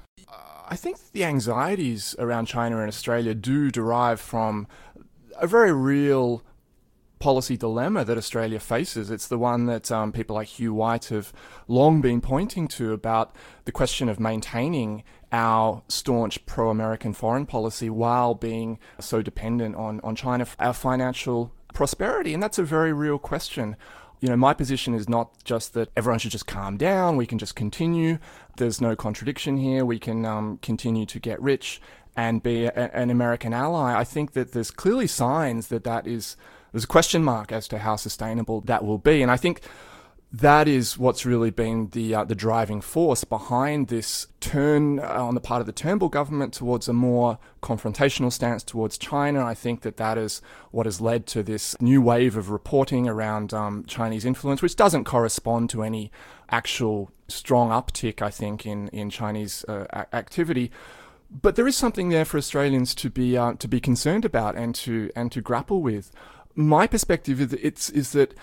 I think the anxieties around China and Australia do derive from a very real policy dilemma that Australia faces. It's the one that um, people like Hugh White have long been pointing to about the question of maintaining our staunch pro American foreign policy while being so dependent on, on China for our financial prosperity. And that's a very real question. You know, my position is not just that everyone should just calm down, we can just continue. There's no contradiction here. We can um, continue to get rich and be a, an American ally. I think that there's clearly signs that that is, there's a question mark as to how sustainable that will be. And I think that is what's really been the uh, the driving force behind this turn uh, on the part of the Turnbull government towards a more confrontational stance towards China. I think that that is what has led to this new wave of reporting around um, Chinese influence, which doesn't correspond to any actual strong uptick, I think, in in Chinese uh, activity. But there is something there for Australians to be uh, to be concerned about and to and to grapple with. My perspective is that it's is that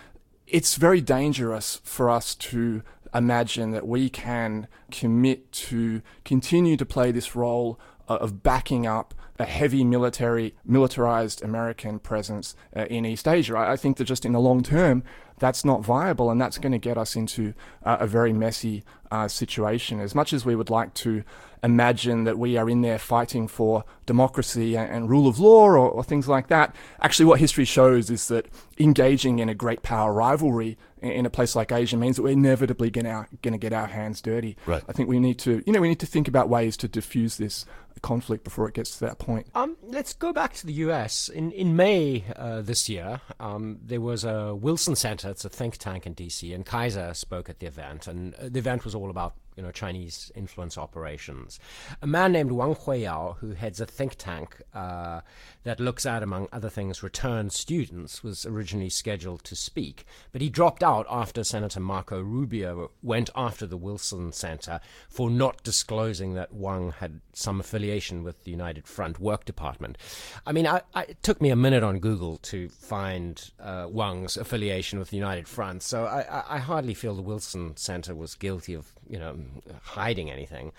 it's very dangerous for us to imagine that we can commit to continue to play this role uh, of backing up a heavy military, militarized American presence uh, in East Asia. I, I think that just in the long term, that's not viable, and that's going to get us into uh, a very messy uh, situation. As much as we would like to imagine that we are in there fighting for democracy and, and rule of law or, or things like that, actually, what history shows is that engaging in a great power rivalry in, in a place like Asia means that we're inevitably going to get our hands dirty. Right. I think we need to, you know, we need to think about ways to diffuse this conflict before it gets to that point. Um, let's go back to the U.S. In in May uh, this year, um, there was a Wilson Center. It's a think tank in D.C. and Kaiser spoke at the event, and uh, the event was all about you know Chinese influence operations. A man named Wang Huiyao, who heads a think tank uh, that looks at, among other things, returned students, was originally scheduled to speak, but he dropped out after Senator Marco Rubio went after the Wilson Center for not disclosing that Wang had some affiliation with the United Front Work Department. I mean, I, I, it took me a minute on Google to find uh, Wang's affiliation with the United Front, so I, I, I hardly feel the Wilson Center was guilty of, you know, hiding anything.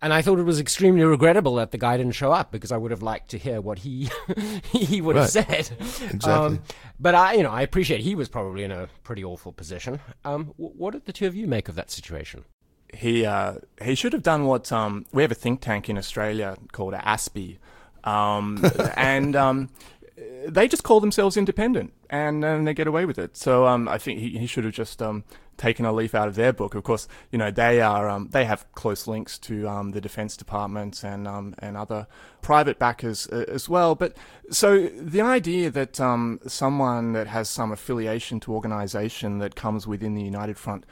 And I thought it was extremely regrettable that the guy didn't show up because I would have liked to hear what he he would have said. Exactly. Um, but I, you know, I appreciate he was probably in a pretty awful position. Um, wh- what did the two of you make of that situation? he uh, he should have done what um, we have a think tank in Australia called ASPI, um, and um, they just call themselves independent and, um, they get away with it. So um, I think he, he should have just um, taken a leaf out of their book. Of course, you know they are um, they have close links to um, the Defence Department and um, and other private backers uh, as well. But so the idea that um, someone that has some affiliation to organisation that comes within the United Front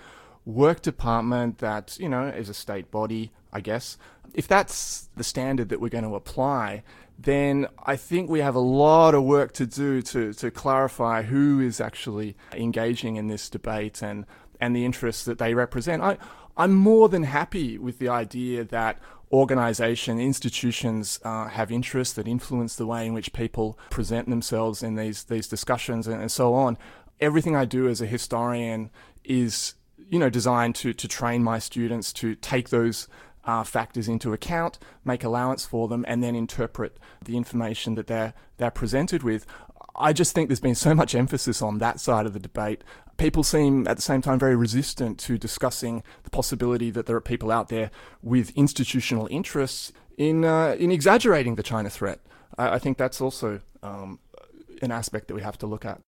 work department that you know is a state body I guess. If that's the standard that we're going to apply, then I think we have a lot of work to do to, to clarify who is actually engaging in this debate and, and the interests that they represent. I, I'm more than happy with the idea that organization, institutions uh, have interests that influence the way in which people present themselves in these, these discussions and, and so on. Everything I do as a historian is you know, designed to, to train my students to take those uh, factors into account, make allowance for them, and then interpret the information that they're they're presented with. I just think there's been so much emphasis on that side of the debate. People seem at the same time very resistant to discussing the possibility that there are people out there with institutional interests in uh, in exaggerating the China threat. I, I think that's also um, an aspect that we have to look at.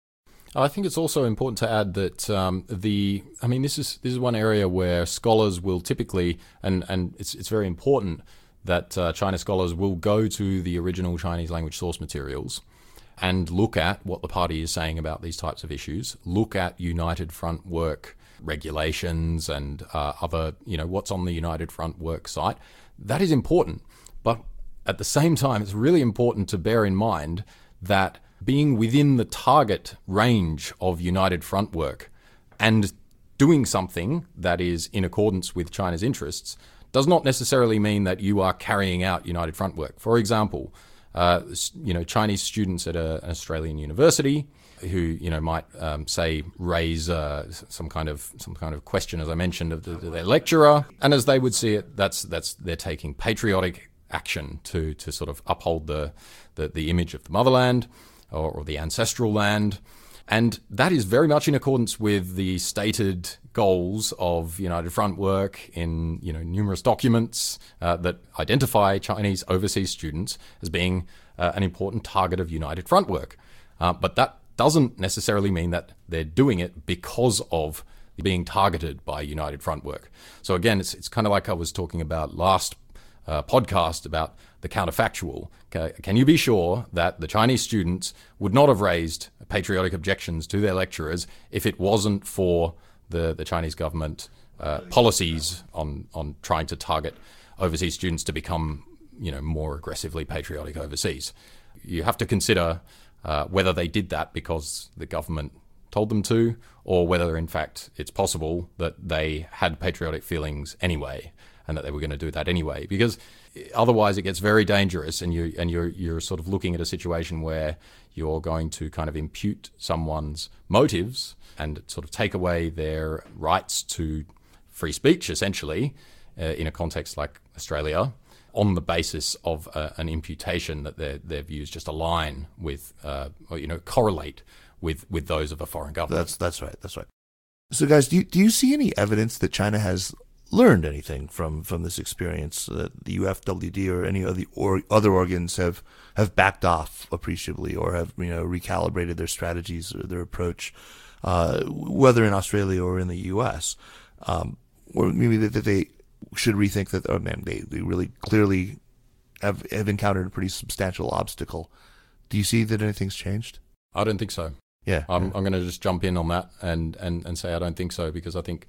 I think it's also important to add that um, the I mean this is this is one area where scholars will typically and and it's it's very important that uh, China scholars will go to the original Chinese language source materials and look at what the party is saying about these types of issues. Look at United Front work regulations and uh, other you know what's on the United Front work site. That is important, but at the same time, it's really important to bear in mind that being within the target range of United Front work and doing something that is in accordance with China's interests does not necessarily mean that you are carrying out United Front work. For example, uh, you know Chinese students at a, an Australian university who you know might um, say raise uh, some kind of some kind of question, as I mentioned, of the, their lecturer, and as they would see it, that's that's they're taking patriotic action to to sort of uphold the the, the image of the motherland or, or the ancestral land. And that is very much in accordance with the stated goals of United Front work in you know numerous documents uh, that identify Chinese overseas students as being uh, an important target of United Front work. Uh, but that doesn't necessarily mean that they're doing it because of being targeted by United Front work. So again, it's it's kind of like I was talking about last uh, podcast about the counterfactual. Can you be sure that the Chinese students would not have raised patriotic objections to their lecturers if it wasn't for the, the Chinese government uh, policies on, on trying to target overseas students to become you know, more aggressively patriotic overseas? You have to consider uh, whether they did that because the government told them to, or whether in fact it's possible that they had patriotic feelings anyway and that they were going to do that anyway. Because otherwise, it gets very dangerous, and you and you're you're sort of looking at a situation where you're going to kind of impute someone's motives and sort of take away their rights to free speech, essentially, uh, in a context like Australia. On the basis of uh, an imputation that their their views just align with, uh, or you know, correlate with with those of a foreign government. That's that's right. That's right. So, guys, do you, do you see any evidence that China has learned anything from from this experience that the UFWD or any of the or other organs have have backed off appreciably or have you know recalibrated their strategies or their approach, uh, whether in Australia or in the U.S. Um, or maybe that, they should rethink that. Oh man, they they really clearly have have encountered a pretty substantial obstacle. Do you see that anything's changed? I don't think so. Yeah, I'm, I'm going to just jump in on that and, and, and say I don't think so because I think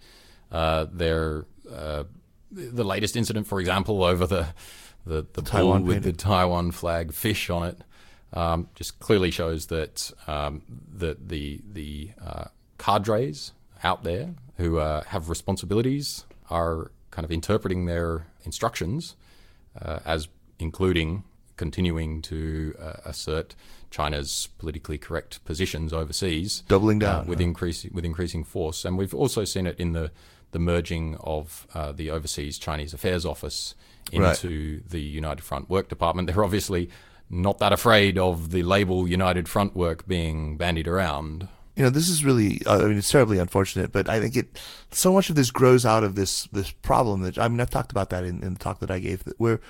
uh, they're uh, the latest incident, for example, over the the, the Taiwan with the Taiwan flag fish on it, um, just clearly shows that um, that the the uh, cadres out there who uh, have responsibilities are kind of interpreting their instructions uh, as including continuing to uh, assert China's politically correct positions overseas, doubling down with increasing with increasing force, and we've also seen it in the the merging of uh, the overseas Chinese Affairs Office into right. the United Front Work Department. They're obviously not that afraid of the label United Front Work being bandied around. You know, this is really, uh, I mean, it's terribly unfortunate, but I think it, so much of this grows out of this, this problem that, I mean, I've talked about that in, in the talk that I gave, where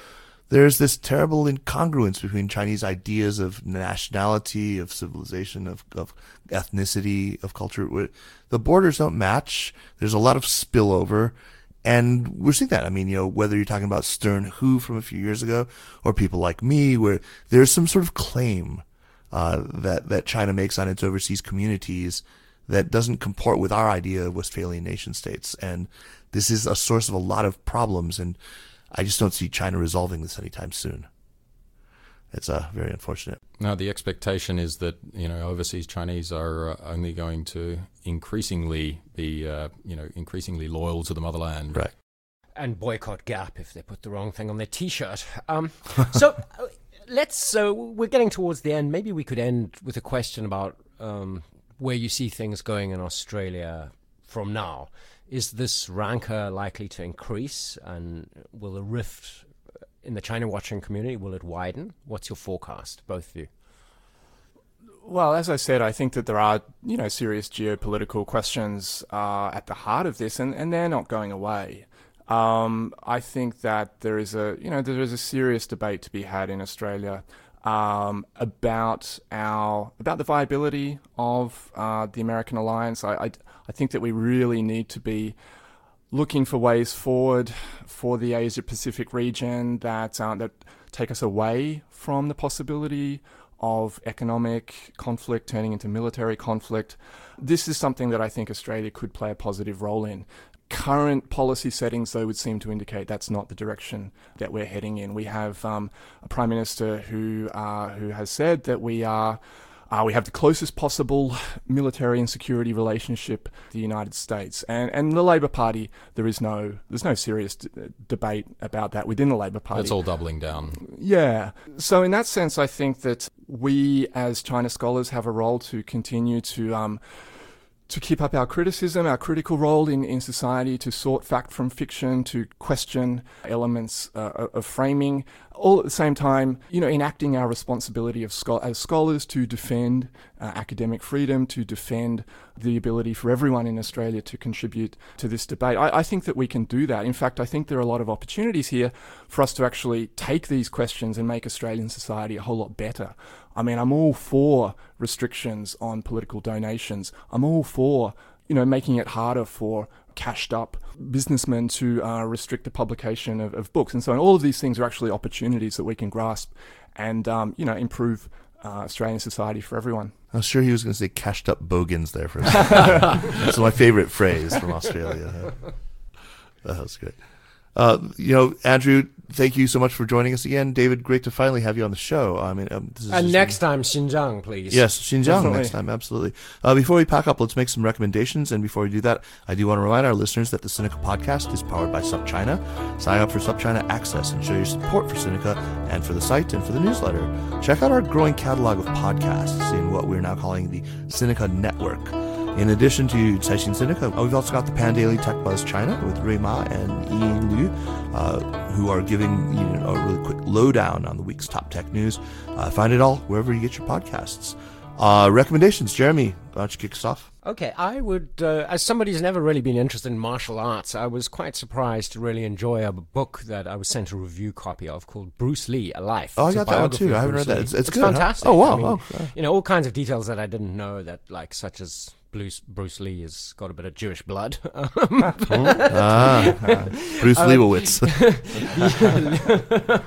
there's this terrible incongruence between Chinese ideas of nationality, of civilization, of, of ethnicity, of culture. The borders don't match. There's a lot of spillover. And we're seeing that. I mean, you know, whether you're talking about Stern Hu from a few years ago or people like me, where there's some sort of claim uh, that, that China makes on its overseas communities that doesn't comport with our idea of Westphalian nation states. And this is a source of a lot of problems. And I just don't see China resolving this anytime soon. It's uh, very unfortunate. Now, the expectation is that you know overseas Chinese are uh, only going to increasingly be uh, you know increasingly loyal to the motherland. Right. And boycott Gap if they put the wrong thing on their T-shirt. Um, so uh, let's. So we're getting towards the end. Maybe we could end with a question about um, where you see things going in Australia from now. Is this rancor likely to increase, and will the rift in the China watching community will it widen? What's your forecast, both of you? Well, as I said, I think that there are, you know, serious geopolitical questions uh, at the heart of this, and, and they're not going away. Um, I think that there is a, you know, there is a serious debate to be had in Australia um, about our about the viability of uh, the American alliance. I, I, I think that we really need to be looking for ways forward for the Asia Pacific region that uh, that take us away from the possibility of economic conflict turning into military conflict. This is something that I think Australia could play a positive role in. Current policy settings, though, would seem to indicate that's not the direction that we're heading in. We have um, a prime minister who uh, who has said that we are uh, we have the closest possible military and security relationship the United States, and and the Labor Party. There is no there's no serious d- debate about that within the Labor Party. It's all doubling down. Yeah. So in that sense, I think that we as China scholars have a role to continue to. Um, to keep up our criticism, our critical role in, in society, to sort fact from fiction, to question elements uh, of framing, all at the same time, you know, enacting our responsibility of scho- as scholars to defend uh, academic freedom, to defend the ability for everyone in Australia to contribute to this debate. I, I think that we can do that. In fact, I think there are a lot of opportunities here for us to actually take these questions and make Australian society a whole lot better. I mean, I'm all for restrictions on political donations. I'm all for, you know, making it harder for cashed up businessmen to uh, restrict the publication of, of, books and so on. All of these things are actually opportunities that we can grasp and, um, you know, improve uh, Australian society for everyone. I was sure he was going to say cashed up bogans there for a second. That's my favorite phrase from Australia. That was great. Uh, you know, Andrew, thank you so much for joining us again. David, great to finally have you on the show. I mean, um, and next really... time, Xinjiang, please. Yes, Xinjiang Definitely. next time, absolutely. Uh, before we pack up, let's make some recommendations. And before we do that, I do want to remind our listeners that the Sinica podcast is powered by SupChina. Sign up for SupChina Access and show your support for Sinica and for the site and for the newsletter. Check out our growing catalog of podcasts in what we're now calling the Sinica Network. In addition to Caixin Sinica, we've also got the Pan Daily Tech Buzz China with Rui Ma and Ian Liu, uh, who are giving you know, a really quick lowdown on the week's top tech news. Uh, find it all wherever you get your podcasts. Uh, recommendations, Jeremy, why don't you kick us off? Okay, I would, uh, as somebody who's never really been interested in martial arts, I was quite surprised to really enjoy a book that I was sent a review copy of called Bruce Lee, A Life. Oh, it's I got that one too. I haven't read that. It's, it's, it's good. fantastic. Huh? Oh, wow. I mean, oh, you know, all kinds of details that I didn't know that, like, such as Bruce, Bruce Lee has got a bit of Jewish blood. ah, Bruce um, Leibowitz. the,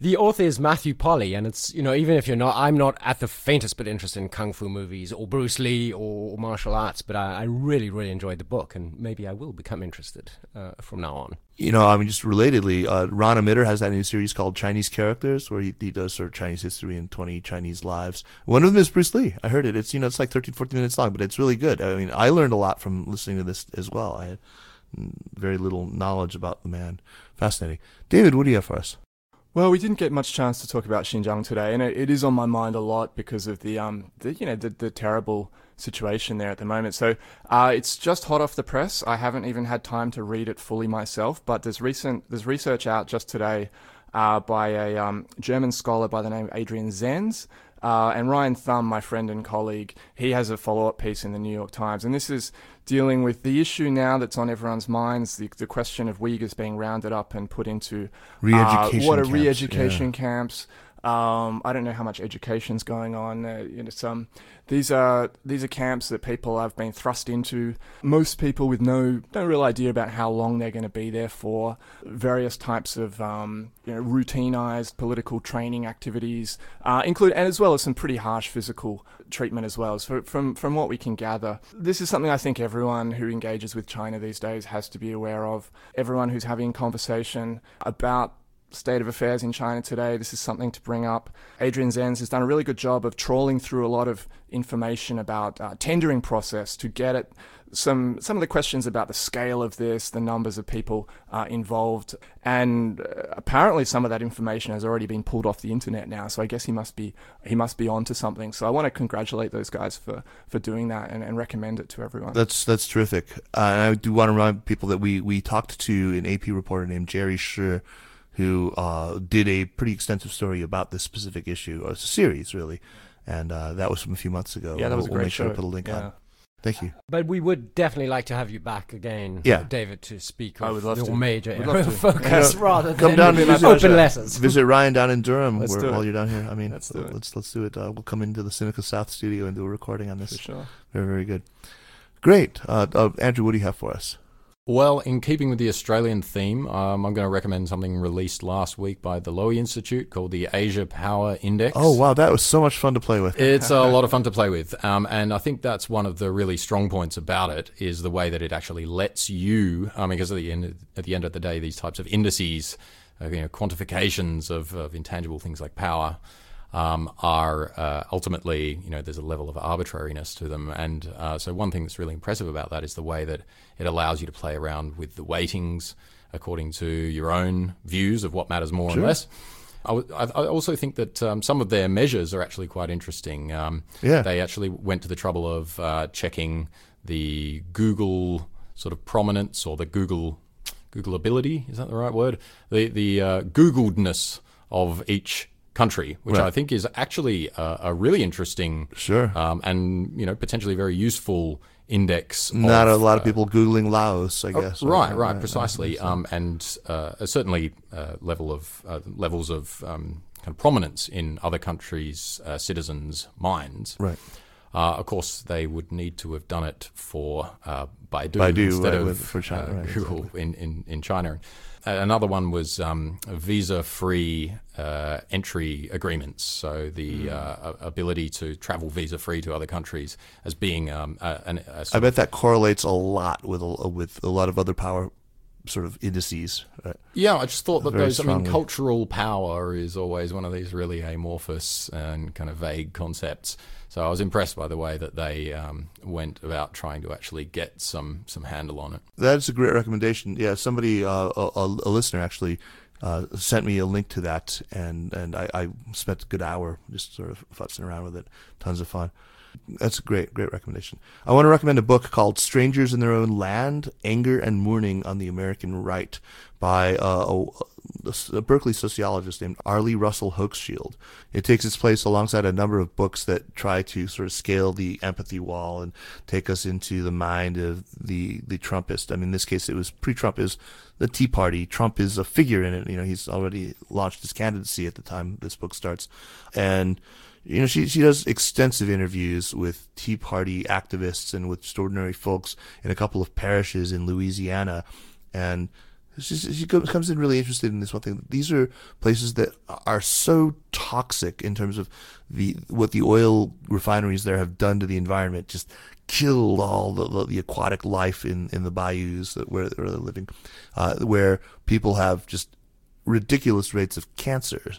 the author is Matthew Polly, and it's you know even if you're not, I'm not at the faintest bit interested in kung fu movies or Bruce Lee or, martial arts, but I, I, really really enjoyed the book, and maybe I will become interested uh, from now on you know, I mean, just relatedly, uh, Rana Mitter has that new series called Chinese Characters, where he, he does sort of Chinese history in 20 Chinese lives. One of them is Bruce Lee. I heard it. It's, you know, it's like 13, 14 minutes long, but it's really good. I mean, I learned a lot from listening to this as well. I had very little knowledge about the man. Fascinating. David, what do you have for us? Well, we didn't get much chance to talk about Xinjiang today, and it, it is on my mind a lot because of the, um, the you know, the, the terrible situation there at the moment. So uh, it's just hot off the press. I haven't even had time to read it fully myself, but there's recent there's research out just today uh, by a um, German scholar by the name of Adrian Zenz. Uh, and Rian Thum, my friend and colleague, he has a follow up piece in the New York Times. And this is dealing with the issue now that's on everyone's minds the, the question of Uyghurs being rounded up and put into uh, what are re education yeah. camps Um, I don't know how much education's going on. Uh, you know, some these are these are camps that people have been thrust into. Most people with no no real idea about how long they're going to be there for. Various types of um, you know routinized political training activities, uh, include and as well as some pretty harsh physical treatment as well. So from from what we can gather, this is something I think everyone who engages with China these days has to be aware of. Everyone who's having conversation about state of affairs in China today. This is something to bring up. Adrian Zenz has done a really good job of trawling through a lot of information about uh, tendering process to get at some some of the questions about the scale of this, the numbers of people uh, involved, and uh, apparently some of that information has already been pulled off the internet now. So I guess he must be he must be onto something. So I want to congratulate those guys for for doing that and, and recommend it to everyone. That's that's terrific. Uh, and I do want to remind people that we we talked to an AP reporter named Gerry Shih who uh, did a pretty extensive story about this specific issue, or a series really, and uh, that was from a few months ago. Yeah, that was we'll, a great we'll make sure show. to put a link yeah. on. Thank you. But we would definitely like to have you back again, Yeah. David, to speak I would love your to. major area of to. focus Yeah. rather Come than down to visit open us. lessons. Visit Rian down in Durham Let's where, do while you're down here. I mean, Let's do it. let's let's do it. Uh, we'll come into the Sinica South studio and do a recording on For this. sure. Very very good. Great, uh, uh, Andrew. What do you have for us? Well, in keeping with the Australian theme, um, I'm going to recommend something released last week by the Lowy Institute called the Asia Power Index. Oh wow, that was so much fun to play with. It's a lot of fun to play with, um, and I think that's one of the really strong points about it is the way that it actually lets you, um, because at the end at the end of the day, these types of indices, uh, you know, quantifications of, of intangible things like power, um, are uh, ultimately, you know, there's a level of arbitrariness to them, and uh, so one thing that's really impressive about that is the way that it allows you to play around with the weightings according to your own views of what matters more Sure. and less. I, w- I I also think that um, some of their measures are actually quite interesting. Um, Yeah. They actually went to the trouble of uh, checking the Google sort of prominence or the Google Google ability. Is that the right word? The the uh, Googledness of each country, which Right. I think is actually a, a really interesting Sure. um, and you know potentially very useful index. Not of, a lot of uh, people googling Laos, I guess. Right, right, precisely, um, and uh, certainly uh, level of uh, levels of um, kind of prominence in other countries' uh, citizens' minds. Right. Uh, of course, they would need to have done it for uh, Baidu, Baidu, instead right, of with- for China, uh, right, Google in, in, in China. Another one was um, visa-free uh, entry agreements, so the uh, ability to travel visa-free to other countries as being um, a, an, a I bet that correlates a lot with a, with a lot of other power sort of indices. Right? Yeah, I just thought that Very those. I mean, cultural power is always one of these really amorphous and kind of vague concepts. So I was impressed by the way that they um, went about trying to actually get some some handle on it. That's a great recommendation. Yeah, somebody, uh, a, a listener actually uh, sent me a link to that, and and I, I spent a good hour just sort of futzing around with it. Tons of fun. That's a great, great recommendation. I want to recommend a book called "Strangers in Their Own Land: Anger and Mourning on the American Right" by uh, a, a Berkeley sociologist named Arlie Russell Hochschild. It takes its place alongside a number of books that try to sort of scale the empathy wall and take us into the mind of the the Trumpist. I mean, in this case, it was pre-Trump is the Tea Party. Trump is a figure in it. You know, he's already launched his candidacy at the time this book starts, and you know, she she does extensive interviews with Tea Party activists and with extraordinary folks in a couple of parishes in Louisiana, and she, comes in really interested in this one thing. These are places that are so toxic in terms of the what the oil refineries there have done to the environment, just killed all the, the, the aquatic life in, in the bayous that where, where they're living, uh, where people have just ridiculous rates of cancer,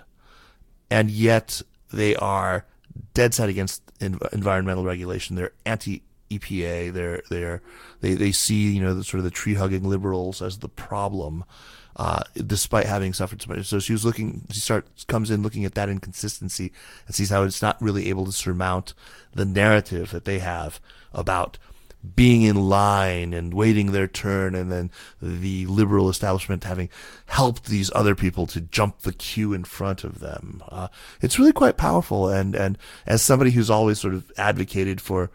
and yet they are dead set against env- environmental regulation. They're anti EPA. They're they're they they see you know the sort of the tree hugging liberals as the problem, uh, despite having suffered so much. So she was looking. She starts comes in looking at that inconsistency and sees how it's not really able to surmount the narrative that they have about being in line and waiting their turn, and then the liberal establishment having helped these other people to jump the queue in front of them. Uh, it's really quite powerful, and and as somebody who's always sort of advocated for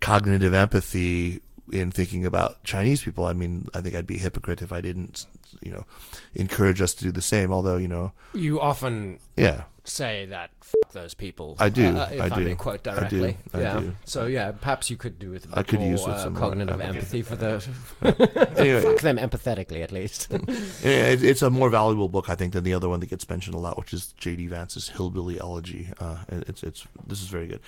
cognitive empathy, in thinking about Chinese people. I mean, I think I'd be a hypocrite if I didn't, you know, encourage us to do the same. Although, you know, You often yeah, say that those people. I do, uh, if I I, do, may quote I do, directly. I yeah. do. So yeah, perhaps you could do with I could more use with uh, cognitive empathy. for the Anyway. fuck them empathetically at least. It- it's a more valuable book, I think, than the other one that gets mentioned a lot, which is J.D. Vance's Hillbilly Elegy. Uh, it- it's it's this is very good.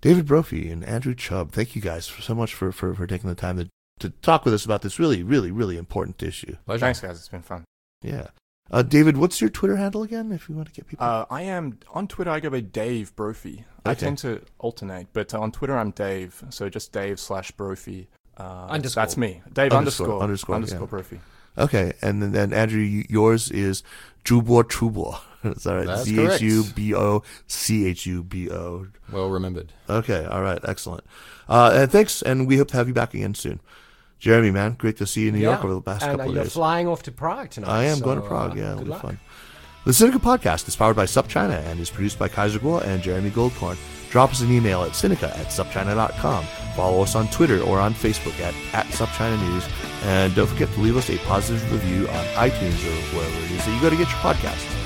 David Brophy and Andrew Chubb, thank you guys so much for, for, for taking the time to, to talk with us about this really, really, really important issue. Pleasure. Thanks, guys. It's been fun. Yeah. Uh, David, what's your Twitter handle again, if you want to get people? Uh, I am on Twitter. I go by Dave Brophy. I tend to alternate, but on Twitter I'm Dave. So just Dave slash Brophy. Uh, Underscore. That's me. Dave Underscore, underscore underscore, underscore yeah. Brophy. okay, and then, then Andrew, yours is Zhubo Chubo. That right? Z H U B O C H U B O. Well remembered. Okay, all right, excellent. Uh, and thanks, and we hope to have you back again soon. Jeremy, man, great to see you in New York over the past and uh, couple of you're days. flying off to Prague tonight. I am so, going to Prague. uh, yeah, it'll good be luck. fun. The Sinica podcast is powered by SupChina and is produced by Kaiser Kuo and Jeremy Goldkorn. Drop us an email at Sinica at supchina.com. Follow us on Twitter or on Facebook at, at SupChina News. And don't forget to leave us a positive review on iTunes or wherever it is that you go to get your podcasts.